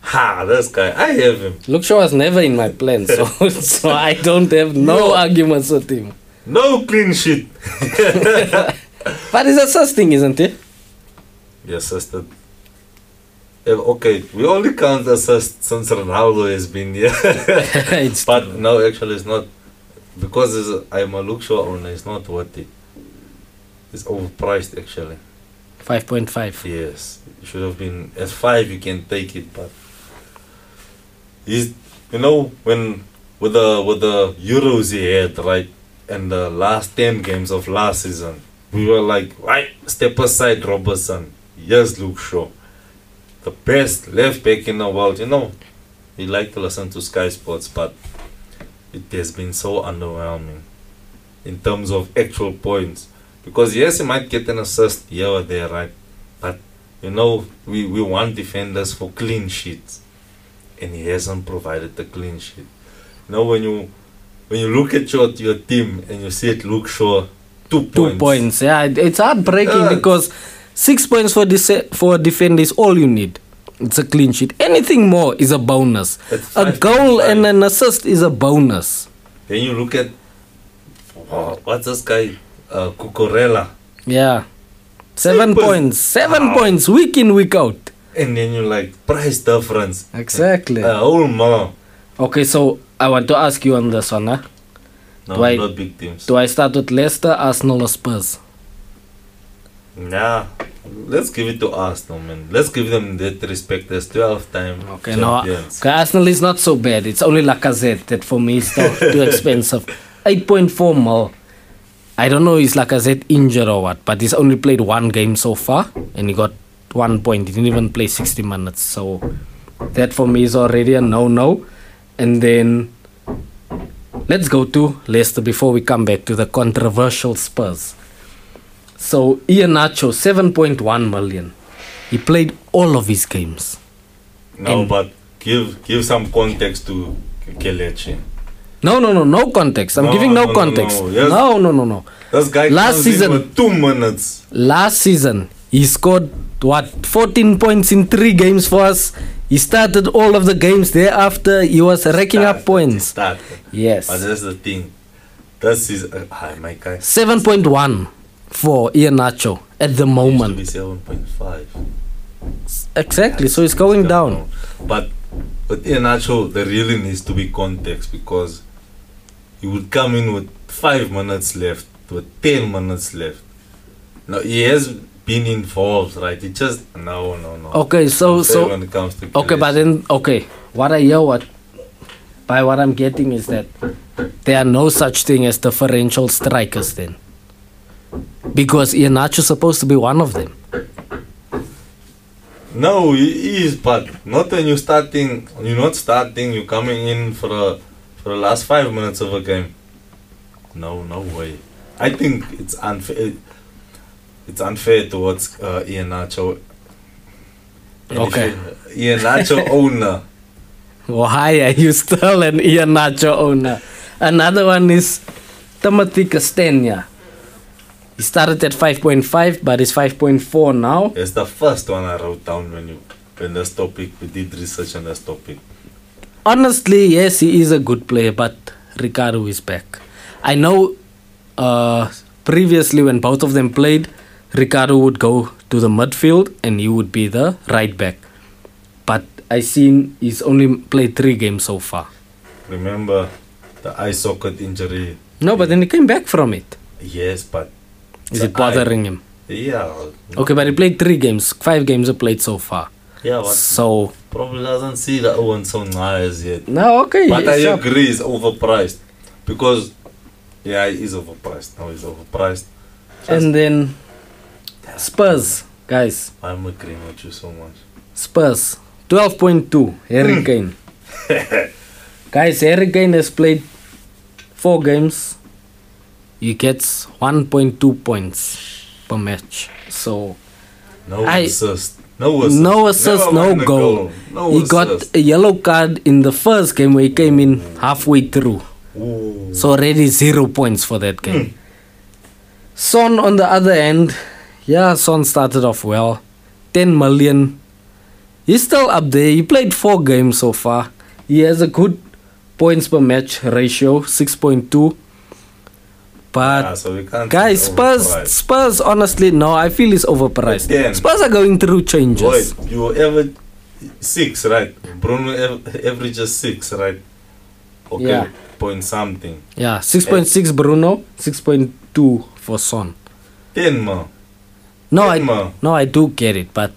Ha, this guy. I have him. Luke Shaw was never in my plan, so so I don't have no No. arguments with him. No clean sheet. But he's assisting, isn't he? He assisted. Okay, we only count assist since Ronaldo has been here. It's but no, actually, it's not. Because it's, I'm a Shaw owner, it's not worth it. It's overpriced, actually. five point five. Yes, it should have been at five. You can take it, but he's you know when with the with the Euros he had right, and the last ten games of last season, we were like, right, step aside, Robertson. Yes, Luke Shaw, the best left back in the world. You know, we like to listen to Sky Sports, but it has been so underwhelming in terms of actual points. Because yes, he might get an assist here or there, right? But you know, we, we want defenders for clean sheets. and he hasn't provided the clean sheet. Now when you when you look at your your team and you see it look Shaw two points. Two points. Yeah, it's heartbreaking Yeah. because six points for dece- for a defender is all you need. It's a clean sheet. Anything more is a bonus. A goal and an assist is a bonus. Then you look at oh, what's this guy uh, Cucurella, Yeah. Seven Simple. points. Seven points week in, week out. and then you like price difference. Exactly. Uh, oh man, Okay, so I want to ask you on this one, huh? no, Do I- not big teams. Do I start with Leicester, Arsenal, or Spurs? Nah, let's give it to Arsenal, man. Let's give them that respect as 12 time Okay, no. champions. Okay, Arsenal is not so bad. It's only Lacazette that for me is too expensive. 8.4 mil. I don't know is Lacazette injured or what, but he's only played one game so far and he got one point. He didn't even play 60 minutes. So that for me is already a no no. And then let's go to Leicester before we come back to the controversial Spurs. So Iheanacho, 7.1 million. He played all of his games. No, And- but give give some context to Kelechi. No, no, no, no context. I'm No, giving no, no, no, context. no, yes. No, no, no, no. This guy Last season- two minutes. Last season, he scored what 14 points in three games for us. He started all of the games thereafter. He was racking up points. started. Yes. But that's the thing. This is uh, my guy. 7.1 for Iheanacho at the moment. be seven point five. Exactly. So it's going down. But with Iheanacho, there really needs to be context because he would come in with five minutes left, with ten minutes left. Now he has been involved, right? He just no, no, no. Okay, so so when it comes to Okay, but then okay, what I hear what by what I'm getting is that there are no such thing as differential strikers then. Because Iheanacho's supposed to be one of them. No, he is, but not when you're starting. You're not starting. You're coming in for a, for the last five minutes of a game. No, no way. I think it's unfair. It's unfair towards uh, Iheanacho. And if Okay. you- Iheanacho owner. Why are you still an Iheanacho owner? Another one is Timothy Castagne. He started at 5.5 but is 5.4 now. It's the first one I wrote down when you when this topic we did research on this topic. Honestly, yes, he is a good player, but Ricardo is back. I know uh, previously when both of them played, Ricardo would go to the midfield and he would be the right back. But I seen he's only played three games so far. Remember the eye socket injury? No, but then he came back from it. Yes, but Is it bothering him? Yeah. Okay, but he played three games. Five games are played so far. Yeah, but So probably doesn't see the Owen so nice yet. no, okay. But I sure. agree, it's overpriced because yeah, it is overpriced. Now it's overpriced. And then Spurs, guys. I'm agreeing with you so much. Spurs, 12.2, Harry hmm. Kane. Guys, Harry Kane has played four games. He gets 1.2 points per match. So, No I- assist. No assist. no assist, no the goal. No he assist. got a yellow card in the first game where he came in halfway through. Ooh. So, already zero points for that game. Son, on the other end, yeah, Son started off well. 10 million. He's still up there. He played four games so far. He has a good points per match ratio, 6.2. But Ah, so guys, Spurs, overpriced. Spurs, honestly, no, I feel it's overpriced. Ten. Spurs are going through changes. Wait, you ever six, right? Bruno averages six, right? Okay, Yeah. point something. Yeah, 6.6 Bruno, 6.2 for Son. Ten more. No, I, more. no, I do get it, but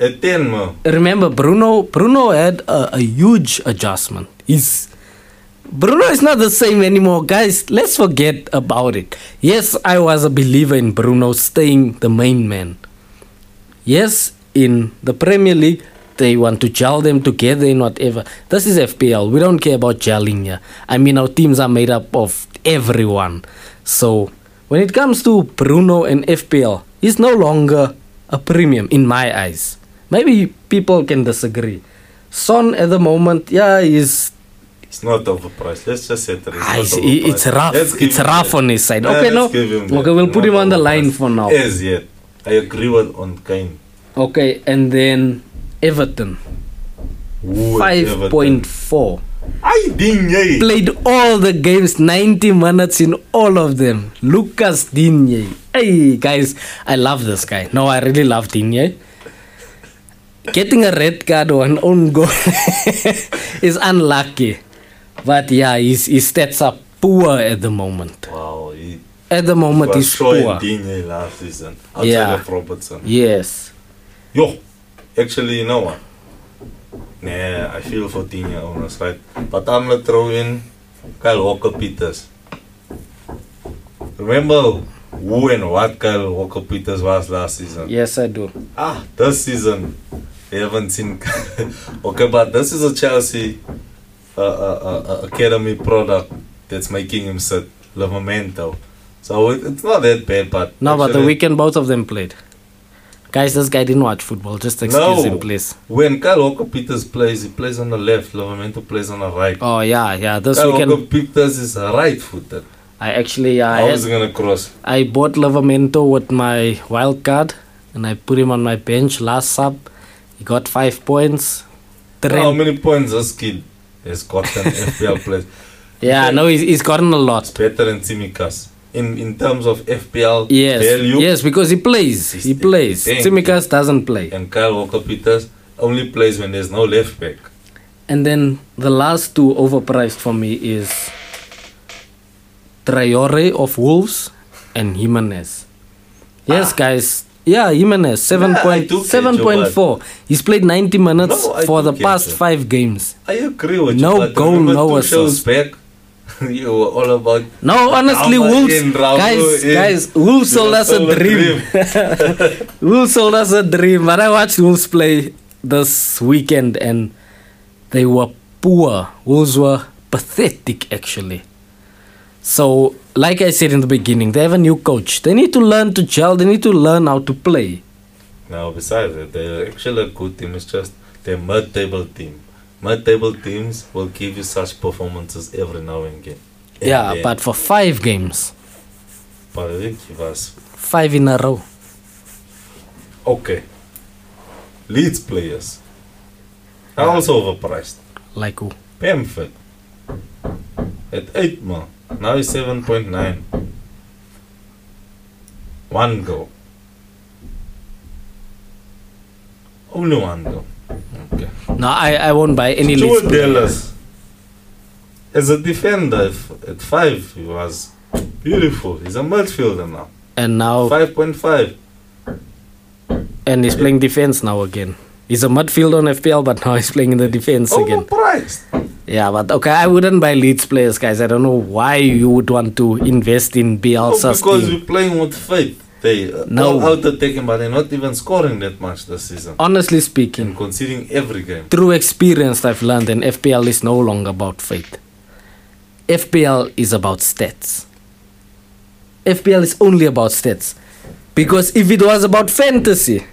A ten more. remember Bruno Bruno had a, a huge adjustment. He's Bruno is not the same anymore, guys. Let's forget about it. Yes, I was a believer in Bruno staying the main man. Yes, in the Premier League, they want to gel them together in whatever. This is FPL. We don't care about gelling here. I mean, our teams are made up of everyone. So, when it comes to Bruno and FPL, he's no longer a premium in my eyes. Maybe people can disagree. Son at the moment, yeah, he's It's not overpriced. Let's just say that it's ah, it's, it's rough. Let's It's rough that. on his side. Nah, okay, no. let's give him that. Okay, we'll put him on the line for now. As yet. I agree with on Kane. Okay, and then Everton, Ooh, five point four. I Digne. Played all the games, ninety minutes in all of them. Lucas Digne. Hey guys, I love this guy. No, I really love Digne. Getting a red card or an own goal is unlucky. But yeah, his, his stats are poor at the moment. Wow, he At the moment, he's poor. Digne last season. Outside Yeah. of Robertson. Yes. Yo, actually, you know what? Nah, I feel for Digne owners, right? But I'm gonna throw in Kyle Walker Peters. Remember who and what Kyle Walker Peters was last season? Yes, I do. Ah, this season they haven't seen. okay, but this is a Chelsea uh, uh, uh, uh, academy product that's making him sit. Livramento. So it, it's not that bad, but No, but the weekend both of them played. Guys, this guy didn't watch football. Just excuse No. him, please. When Kyle Walker Peters plays, he plays on the left. Livramento plays on the right. Oh yeah, yeah. This Kyle weekend, Walker Peters is right-footed. I actually uh, I, had- gonna cross? I bought Livramento with my wild card, and I put him on my bench last sub. He got five points. How many points this kid has gotten FPL players? yeah, no, he's, he's gotten a lot. Better than Tsimikas. In in terms of FPL Yes, value, yes, because he plays. He plays. Tsimikas doesn't play. and Kyle Walker Peters only plays when there's no left back. And then the last two overpriced for me is Traore of Wolves and Jimenez. Yes, ah. guys. Yeah, Jimenez, seven Ah. Yeah, I point do get seven you, point but- four. He's played ninety minutes No, for the past five games. I agree with No you. but goal, no assist. back, you were all about No, honestly, Wolves, in, guys, in. guys, Wolves sold us a sold a dream. Wolves sold us a dream. But I watched Wolves play this weekend, and they were poor. Wolves were pathetic, actually. So, like I said in the beginning, they have a new coach. They need to learn to gel. They need to learn how to play. Now, besides that, they're actually a good team. It's just they're mid-table team. Mid-table teams will give you such performances every now and again. And Yeah, then- but for five games, but they give us five in a row. okay. Leeds players are also overpriced. Like who? Bamford at eight man. Now he's point nine. One goal. Only one goal. Okay. No, I, I won't buy any Stuart Leeds. Dallas. As a defender at five, he was beautiful. He's a midfielder now. And now, Five point five. and he's playing defense now again. He's a midfielder on FPL, but now he's playing in the defense again. Overpriced. Yeah, but okay, I wouldn't buy Leeds players, guys. I don't know why you would want to invest in No, Bielsa's because team. we're playing with faith. They uh, No. all out attacking, but they're not even scoring that much this season. Honestly And speaking, conceding every game. through experience, I've learned that FPL is no longer about faith. FPL is about stats. FPL is only about stats. Because if it was about fantasy,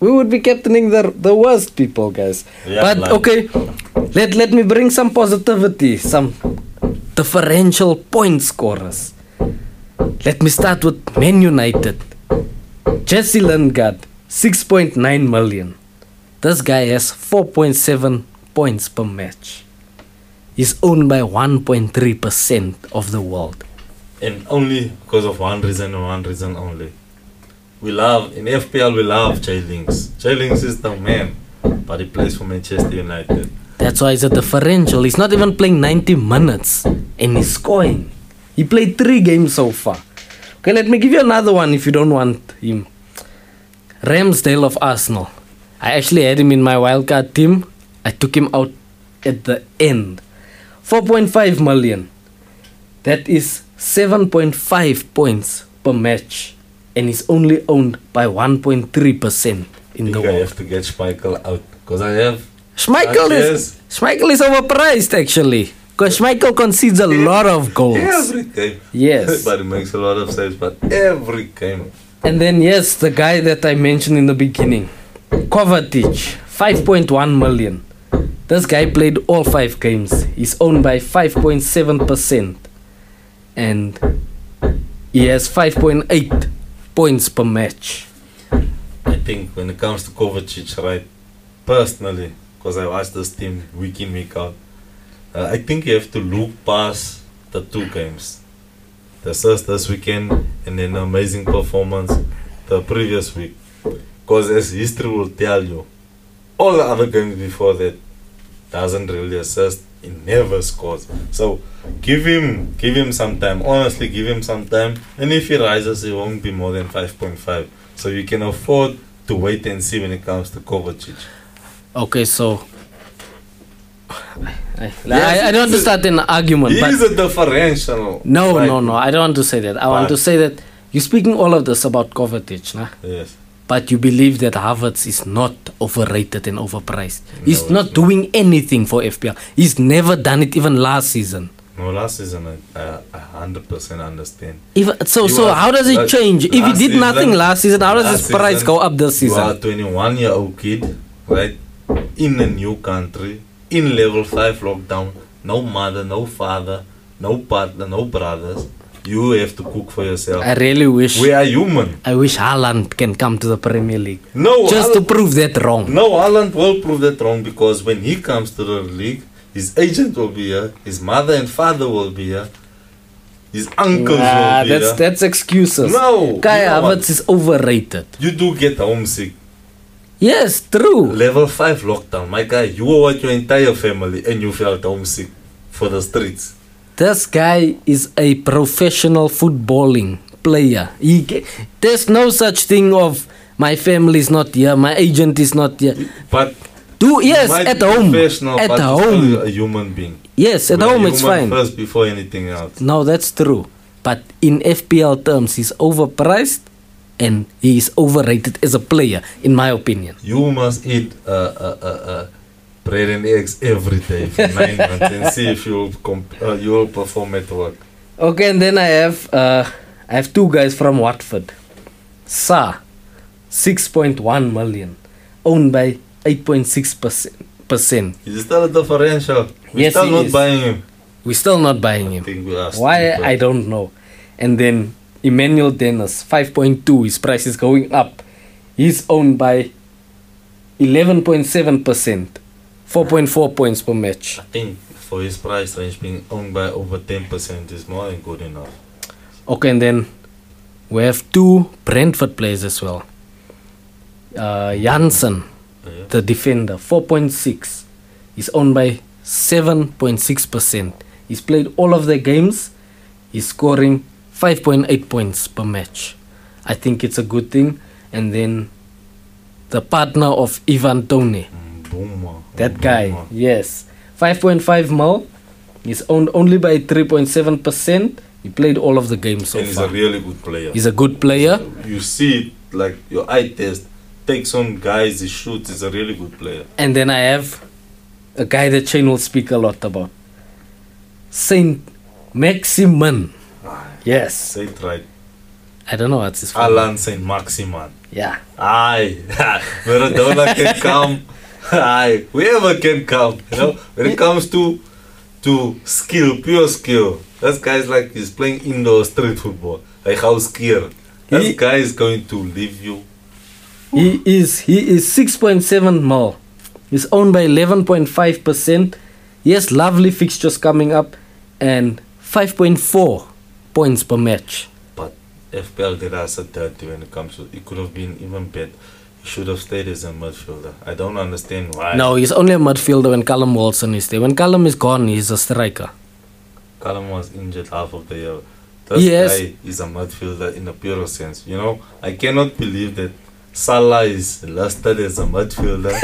we would be captaining the, the worst people, guys. Yeah, but like- okay, let, let me bring some positivity, some differential point scorers. Let me start with Man United. Jesse Lingard, 6.9 million. This guy has 4.7 points per match. He's owned by 1.3% of the world. And only because of one reason and one reason only. We love, in FPL, we love Jay Links. Jay Links is the man, but he plays for Manchester United. That's why he's a differential. He's not even playing 90 minutes and he's scoring. He played three games so far. Okay, let me give you another one if you don't want him. Ramsdale of Arsenal. I actually had him in my wildcard team. I took him out at the end. 4.5 million. That is 7.5 points per match. And he's only owned by 1.3% in the world. I have to get Schmeichel out because I have Schmeichel is Schmeichel is overpriced actually. Because Schmeichel concedes a lot of goals. every game. Yes. but he makes a lot of saves, but every game. And then yes, the guy that I mentioned in the beginning, Kovacic, 5.1 million. This guy played all five games. He's owned by 5.7%. And he has 5.8 points per match. I think when it comes to Kovacic, right, personally, because I watch this team week in, week out, uh, I think you have to look past the two games. The first this weekend and the amazing performance the previous week. Because as history will tell you, all the other games before that doesn't really assist. He never scores. So give him give him some time. Honestly, give him some time. And if he rises, it won't be more than 5.5. So you can afford to wait and see when it comes to Kovacic. Okay, so. I, I, I don't want to start an argument, He but is a differential. no, right? no, no. I don't want to say that. I want to say that you're speaking all of this about Kovacic, nah? Yes. But you believe that Havertz is not overrated and overpriced. He's not not. doing anything for FPL. He's never done it even last season. No, last season I, I, I 100% understand. Even so, so how does it last- change? If he did nothing last season, how does his price season, go up this season? You are a 21 year old kid, right? In a new country, in level 5 lockdown, no mother, no father, no partner, no brothers. You have to cook for yourself. I really wish. we are human. I wish Haaland can come to the Premier League No, just to prove that wrong. No, Haaland will prove that wrong because when he comes to the league, his agent will be here, his mother and father will be here, his uncles Nah, will be that's here. that's excuses. No, Kai you know? Havertz is overrated. You do get homesick. Yes, true. Level 5 lockdown, my guy, you were with your entire family and you felt homesick for the streets. This guy is a professional footballing player. He, there's no such thing of my family is not here, my agent is not here. But Do yes at home. professional, At but home. a human being. Yes, at We're home it's fine. First before anything else. No, that's true. But in FPL terms, he's overpriced and he is overrated as a player, in my opinion. You must eat uh, uh, uh, bread and eggs every day for nine months and see if you'll comp- uh, you'll perform at work. Okay, and then I have uh, I have two guys from Watford. Sarr, six point one million, owned by eight point six percent. Percent. Is still a differential? We're Yes, still not is. buying him. We're still not buying I him. Why. I don't know. And then Emmanuel Dennis, five point two. His price is going up. He's owned by eleven point seven percent, four point four points per match. I think for his price range being owned by over 10% is more than good enough. Okay, and then we have two Brentford players as well. Uh, Jansson, Yeah. the defender, 4.6. He's owned by 7.6%. He's played all of the games. He's scoring 5.8 points per match. I think it's a good thing. And then the partner of Ivan Toney, Mm, Mbeumo. that guy, Mbeumo. yes. 5.5 mil. He's owned only by 3.7%. He played all of the games so and he's far. a really good player. He's a good player. you see it like your eye test takes on guys, he shoots, he's a really good player. And then I have a guy that Shane will speak a lot about. Saint Maximin. Yes. Say it right. I don't know what's his Alan Saint Maximin. Yeah. Aye, Maradona can come. Aye, whoever can come. You know, when it comes to to skill, pure skill, that guy's like he's playing indoor street football, like house skier. That He- guy is going to leave you. He is he is 6.7 mil. He's owned by 11.5%. He has lovely fixtures coming up and 5.4 points per match. But FPL did us a dirty when it comes to. It could have been even better. Should have stayed as a midfielder. I don't understand why. No, he's only a midfielder when Callum Wilson is there. When Callum is gone, he's a striker. Callum was injured half of the year. This Yes. guy is a midfielder in a pure sense. You know, I cannot believe that Salah is listed as a midfielder.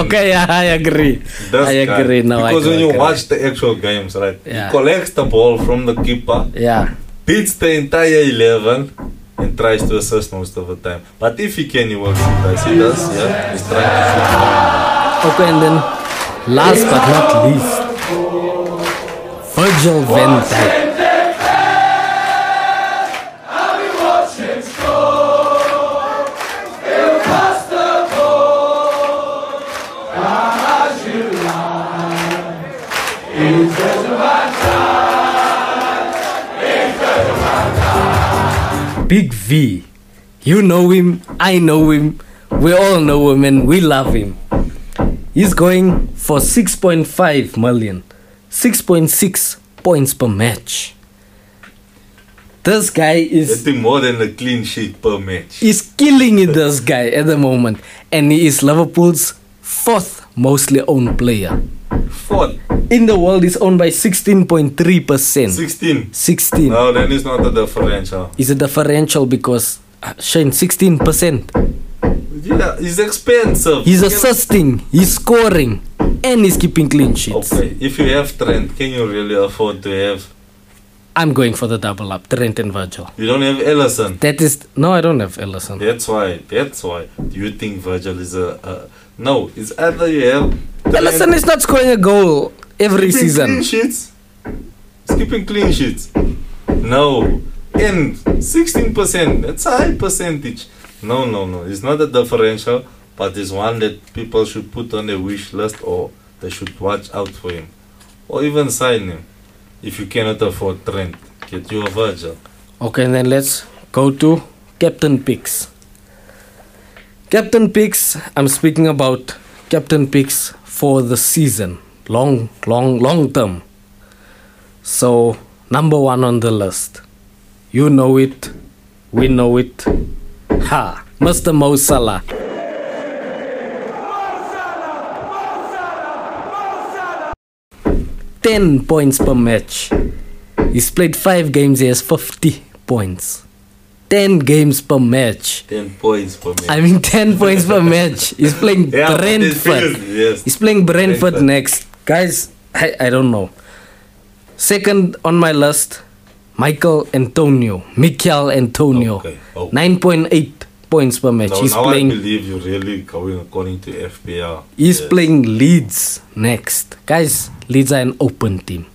okay, yeah, I agree. I guy- agree. No, I because when you agree. watch the actual games, right, Yeah. he collects the ball from the keeper, Yeah. beats the entire eleven, and tries to assist most of the time. But if he can, he works shoot. As he does, yeah, he's trying to shoot. Okay, and then last but not least, Virgil van Dijk. Big V. You know him, I know him, we all know him, and we love him. He's going for 6.5 million, 6.6 points per match. This guy is Getting more than a clean sheet per match. He's killing it. This guy at the moment, and he is Liverpool's fourth mostly owned player Fourth, in the world. Is owned by 16.3 percent. 16. 16 No, then it's not a differential. is a differential because uh, Shane 16 percent. Yeah, it's expensive. He's assisting, he's scoring, and he's keeping clean sheets. Okay, if you have Trent, can you really afford to have? I'm going for the double up, Trent and Virgil. You don't have Alisson. That is no, I don't have Alisson. That's why. That's why. Do you think Virgil is a? a no, it's either you have. Alisson is not scoring a goal every keeping season. Clean sheets. He's keeping clean sheets. No, and sixteen percent. That's a high percentage. No, no, no. It's not a differential, but it's one that people should put on their wish list, or they should watch out for him, or even sign him. If you cannot afford Trent, get you a Virgil. Okay, then let's go to captain picks. Captain picks. I'm speaking about captain picks for the season, long, long, long term. So number one on the list. You know it. We know it. Ha! Mr. Mo Salah. Ten points per match. He's played five games. He has fifty points. Ten games per match. Ten points per match. I mean, ten points per match. He's playing Yeah, Brentford. yes. He's playing Brentford, Brentford. next. Guys, I, I don't know. Second on my list, Michael Antonio. Mikel Antonio. Okay, okay. 9.8 points per match. No, he's playing I believe you're really going according to FPL. he's Yes. playing Leeds next. Guys, Leeds are an open team.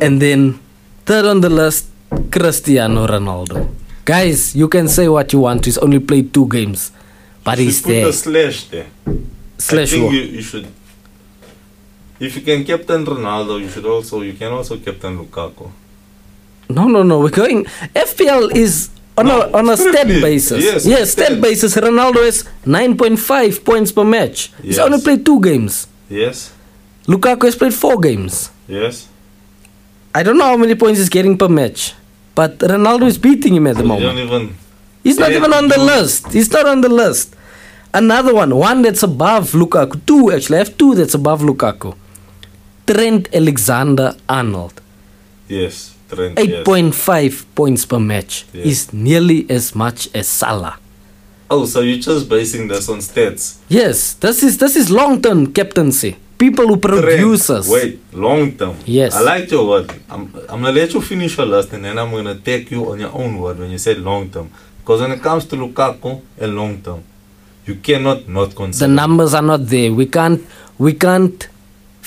And then third on the list, Cristiano Ronaldo. Guys, you can say what you want. He's only played two games. But he's should put there. a slash there. Slash I think you, you should. If you can captain Ronaldo, you should also you can also captain Lukaku. No, no, no. We're going. FPL is on No, a on a stat basis. Yes, yes, stat stat. basis. Ronaldo has nine point five points per match. He's only played two games. Yes, Lukaku has played four games. yes. I don't know how many points he's getting per match, but Ronaldo is beating him at the moment. even. He's not even on the list. He's not on the list. Another one, one that's above Lukaku. Two actually. I have two that's above Lukaku. Trent Alexander Arnold. Yes, Trent. yes. 8.5 points per match Yeah. is nearly as much as Salah. Oh, so you're just basing this on stats. Yes, this is this is long term captaincy. People who produce us. Wait, long term. Yes. I like your word. I'm, I'm gonna let you finish your list and then I'm gonna take you on your own word when you say long term. Because when it comes to Lukaku and long term, you cannot not consider. The numbers are not there. We can't we can't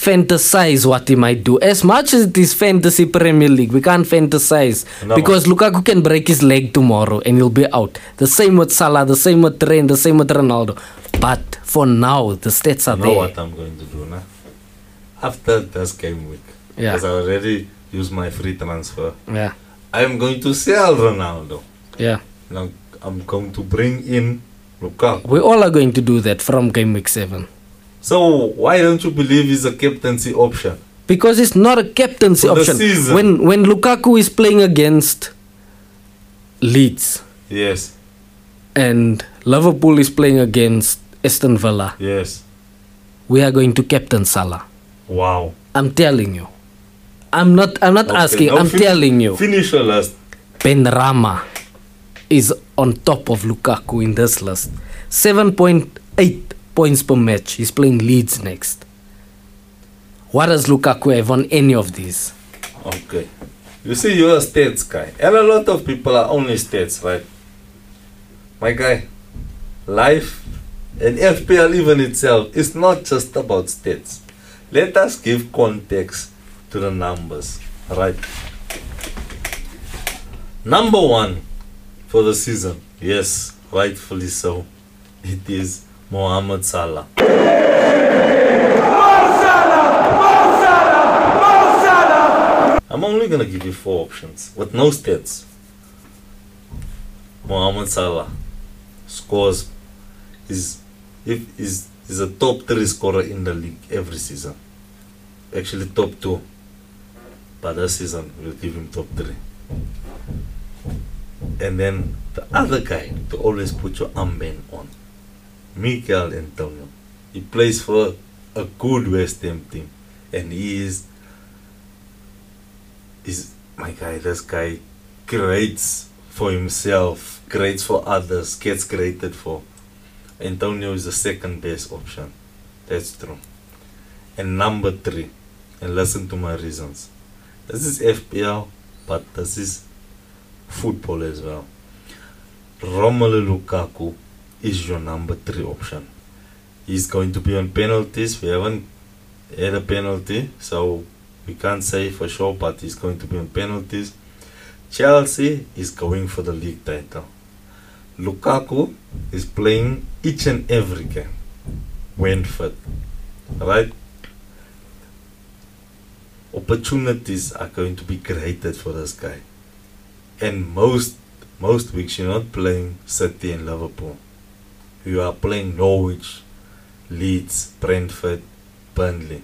fantasize what he might do. As much as it is fantasy Premier League, we can't fantasize No. because Lukaku can break his leg tomorrow and he'll be out. The same with Salah, the same with Trent, the same with Ronaldo. But for now, the stats are You know there. what I'm going to do now? After this game week, Yeah. because I already used my free transfer, Yeah, I'm going to sell Ronaldo. yeah. Now I'm going to bring in Lukaku. We all are going to do that from game week seven. So why don't you believe he's a captaincy option? Because it's not a captaincy For option. When when Lukaku is playing against Leeds Yes, and Liverpool is playing against Aston Villa, yes. we are going to captain Salah. Wow. I'm telling you. I'm not I'm not Okay, asking, I'm fin- telling you. Finish your list. Benrahma is on top of Lukaku in this list. 7.8 points per match. He's playing Leeds next. What does Lukaku have on any of these? Okay. You see, you're a stats guy. And a lot of people are only stats, right? My guy, life and FPL even itself is not just about stats. Let us give context to the numbers, right? Number one for the season, yes, rightfully so, it is Mohamed Salah. I'm only gonna give you four options with no stats. Mohamed Salah scores is if is is a top three scorer in the league every season. Actually top two. But this season we'll give him top three. And then the other guy to always put your armband on. Mikel Antonio. He plays for a good West Ham team. And he is is my guy, this guy creates for himself, creates for others, gets created for. Antonio is the second best option. That's true. And number three, and listen to my reasons. This is FPL, but this is football as well. Romelu Lukaku is your number three option. He's going to be on penalties. We haven't had a penalty, so we can't say for sure, but he's going to be on penalties. Chelsea is going for the league title. Lukaku is playing each and every game when. Right? Opportunities are going to be created for this guy. And most most weeks you're not playing City and Liverpool. You are playing Norwich, Leeds, Brentford, Burnley.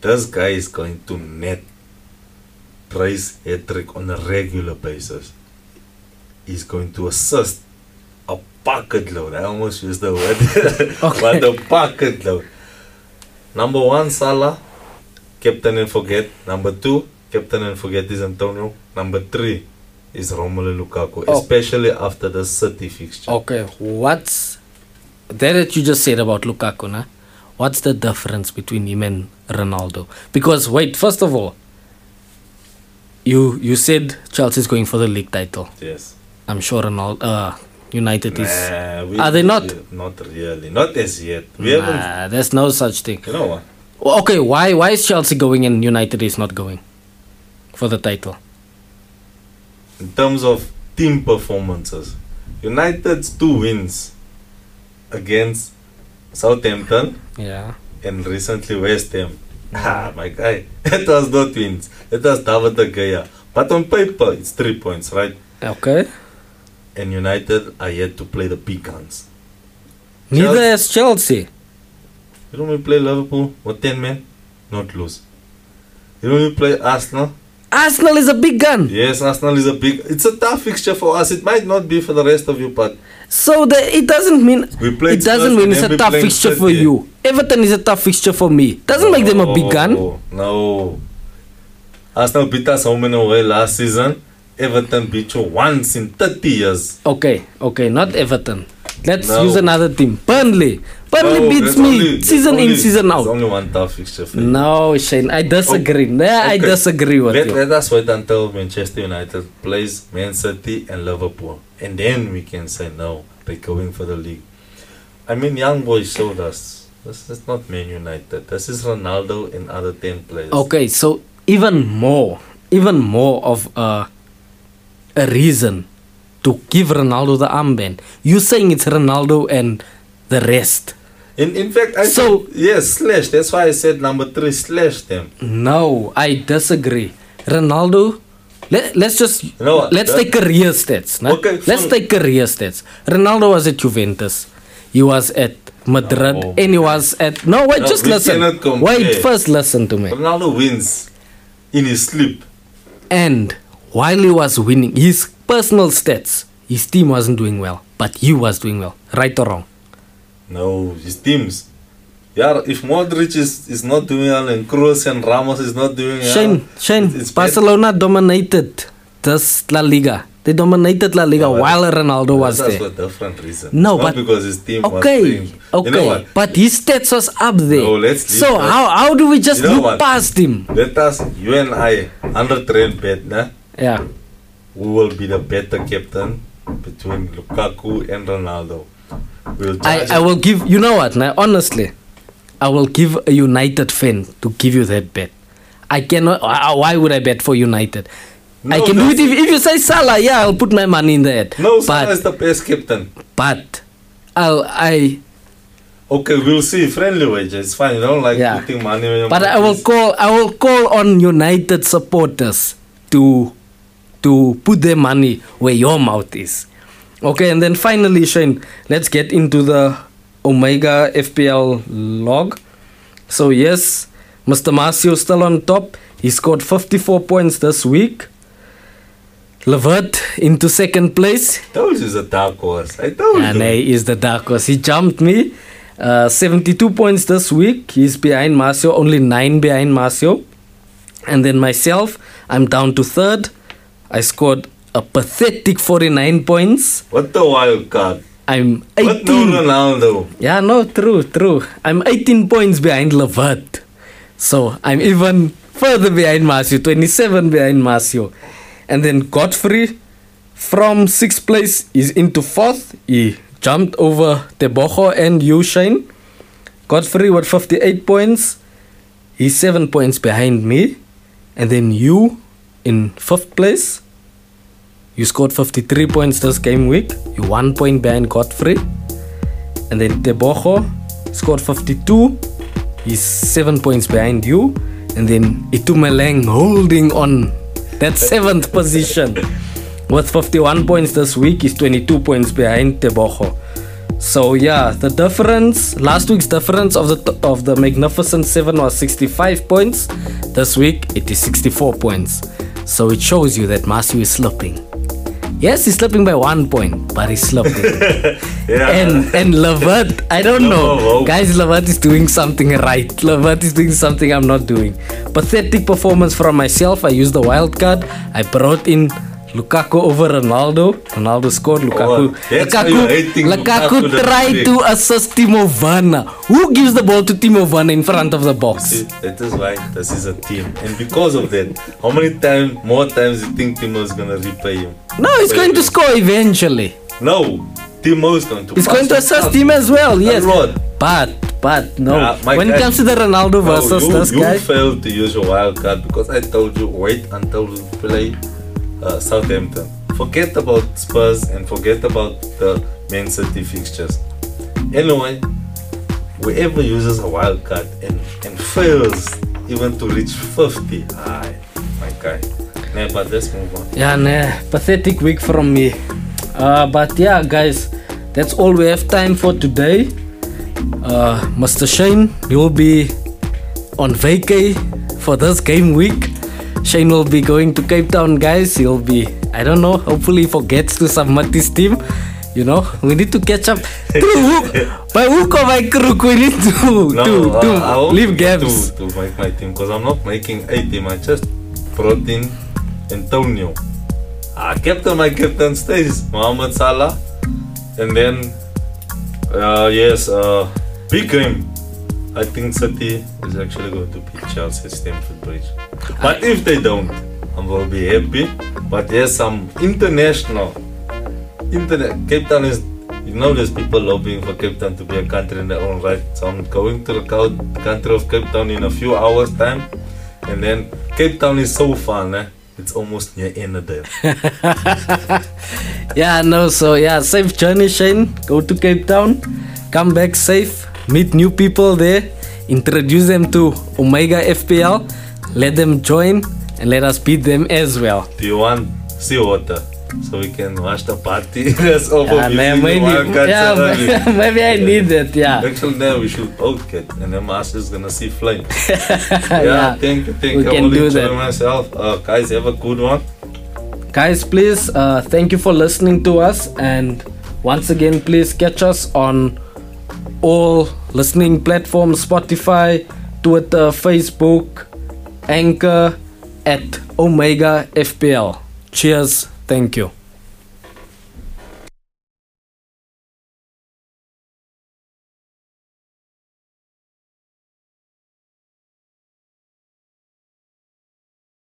This guy is going to net Price hat trick on a regular basis. He's going to assist a bucket load. I almost used the word, but a bucket load. Number one, Salah, captain and forget. Number two, captain and forget is Antonio. Number three is Romelu Lukaku, Oh. especially after the City fixture. Okay, what's that that you just said about Lukaku, nah? What's the difference between him and Ronaldo? Because wait, first of all, you you said Chelsea's going for the league title. Yes. I'm sure Ronaldo, uh, United is. Nah, Are they not? Not really. Not as yet. We haven't. Nah, there's no such thing. You know what? Okay, why why is Chelsea going and United is not going for the title? In terms of team performances, United's two wins against Southampton Yeah. and recently West Ham. Ah, my guy, it was not wins. It was David De Gea. But on paper, it's three points, right? Okay. And United are yet to play the big guns. Neither Chelsea. You know when we play Liverpool with 10 men, not lose. You know we play Arsenal, Arsenal is a big gun. yes, Arsenal is a big, it's a tough fixture for us. It might not be for the rest of you, but So the, it doesn't mean it doesn't mean it's a tough fixture for you. Everton is a tough fixture for me. Doesn't make them a big gun. No, No. Arsenal beat us home and away last season. Everton beat you once in 30 years. Okay, okay, not Everton. Let's No. use another team. Burnley. Burnley No, beats me only- season in, season There's out. only one tough fixture for you. No, Shane, I disagree. Oh, I Okay. disagree with Let, you. let us wait until Manchester United plays Man City and Liverpool. And then we can say no, they're going for the league. I mean, young boys showed us. This is not Man United. This is Ronaldo and other 10 players. Okay, so even more, even more of a, a reason to give Ronaldo the armband. You're saying it's Ronaldo and the rest. In, in fact, I So- said, yes, slash. That's why I said number three, slash them. No, I disagree. Ronaldo, let, let's just what, let's that- take career stats. Okay, let's take career stats. Ronaldo was at Juventus. He was at Madrid No, and he was at No, wait, No, just listen. Wait, first listen to me. Ronaldo wins in his sleep. And while he was winning his personal stats, his team wasn't doing well, but he was doing well. Right or wrong? No, his teams. Yeah, if Modric is, is not doing well and Kroos and Ramos is not doing well, Shane, Shane, it- it's bad. Barcelona dominated this La Liga. They dominated La Liga while Ronaldo was That's there. for different reason. No, It's not but because his team was okay, playing. okay, You know but his stats was up there. No, let's so how how do we just You know look what? past him? Let us, you and I, under trend bet, nah? Yeah, who will be the better captain between Lukaku and Ronaldo. We'll I I will give. You know what? Now, honestly, I will give a United fan to give you that bet. I cannot. Why why would I bet for United? No, I can do it if, if you say Salah. Yeah, I'll put my money in that. No, Salah is the best captain. but I'll I Okay, we'll see. Friendly wages, it's fine. You don't like Yeah. putting money on your but I will call I will call on United supporters to to put their money where your mouth is. Okay, and then finally, Shane, let's get into the Omega FPL log. So, yes, Mr. Marcio still on top. He scored 54 points this week. Levert into second place. Told you it's a dark horse. I told And you. he is the dark horse. He jumped me. Uh, 72 points this week. He's behind Marcio, only 9 behind Marcio. And then myself, I'm down to third. I scored a pathetic 49 points. What the wild card? I'm What no 18. Ronaldo? Yeah, no, true, true. I'm 18 points behind Levert. So I'm even further behind Marcio, 27 behind Marcio. And then Godfrey from sixth place is into fourth. He jumped over Teboho and Ushane. Godfrey with 58 points. He's seven points behind me. And then you in fifth place. You scored 53 points this game week. You one point behind Godfrey. And then Teboho scored 52. He's seven points behind you. And then Itumeleng holding on that seventh position with 51 points this week. He's 22 points behind Teboho. So yeah, the difference last week's difference of the of the Magnificent Seven was 65 points. This week it is 64 points. So it shows you that Marcio is slipping. Yes, he's slipping by one point, but he's slipping. Yeah. and and Levert, I don't No, know. no. Guys, Levert is doing something right. Levert is doing something I'm not doing. Pathetic performance from myself. I used the wild card. I brought in Lukaku over Ronaldo. Ronaldo scored. Lukaku. Oh, Lukaku, Lukaku Lukaku tried to assist Timo Werner. Who gives the ball to Timo Werner in front of the box? See, that is why this is a team. And because of that, how many times, more times you think Timo is going to repay him? No, he's going to score eventually. No, Timo is going to He's going to assist him as well. Yes. But but no. My when it comes to the Ronaldo No, versus you, this you guy. failed to use your wild card because I told you wait until we play uh, Southampton. Forget about Spurs and forget about the Man City fixtures. Anyway, whoever uses a wild card and, and fails even to reach 50, aye, my guy. Nah, but let's move on. Yeah, nah, pathetic week from me. Uh, but yeah, guys, that's all we have time for today. Uh, Mr. Shane, you will be on vacay for this game week. Shane will be going to Cape Town, guys. He'll be, I don't know, hopefully he forgets to submit his team. You know, we need to catch up. Through hook, by hook or by crook, we need to, No, to, uh, to leave gaps. To, to make my team because I'm not making a team. I just brought in Antonio. Ah, captain, my captain stays Mohamed Salah, and then uh, yes, uh, big game. I think City is actually going to beat Chelsea at Stamford Bridge. But if they don't, I will be happy. But yes, some international, internet. Cape Town is you know, there's people lobbying for Cape Town to be a country in their own right. So I'm going to the country of Cape Town in a few hours' time. And then Cape Town is so fun, eh? It's almost near Ennerdale. Yeah, no, so yeah, safe journey, Shane. Go to Cape Town, come back safe, meet new people there, introduce them to Omega FPL, let them join, and let us beat them as well. Do you want seawater? So we can watch the party. That's over. Yeah, man, maybe, yeah, maybe I need that, yeah. Actually, no, we should both get, and then Master's gonna see flame. yeah. yeah, thank you, thank we you. can I do that. myself. Uh, guys, have a good one. Guys, please, uh, thank you for listening to us. And once again, please catch us on all listening platforms Spotify, Twitter, Facebook, Anchor, at Omega FPL. Cheers. Thank you.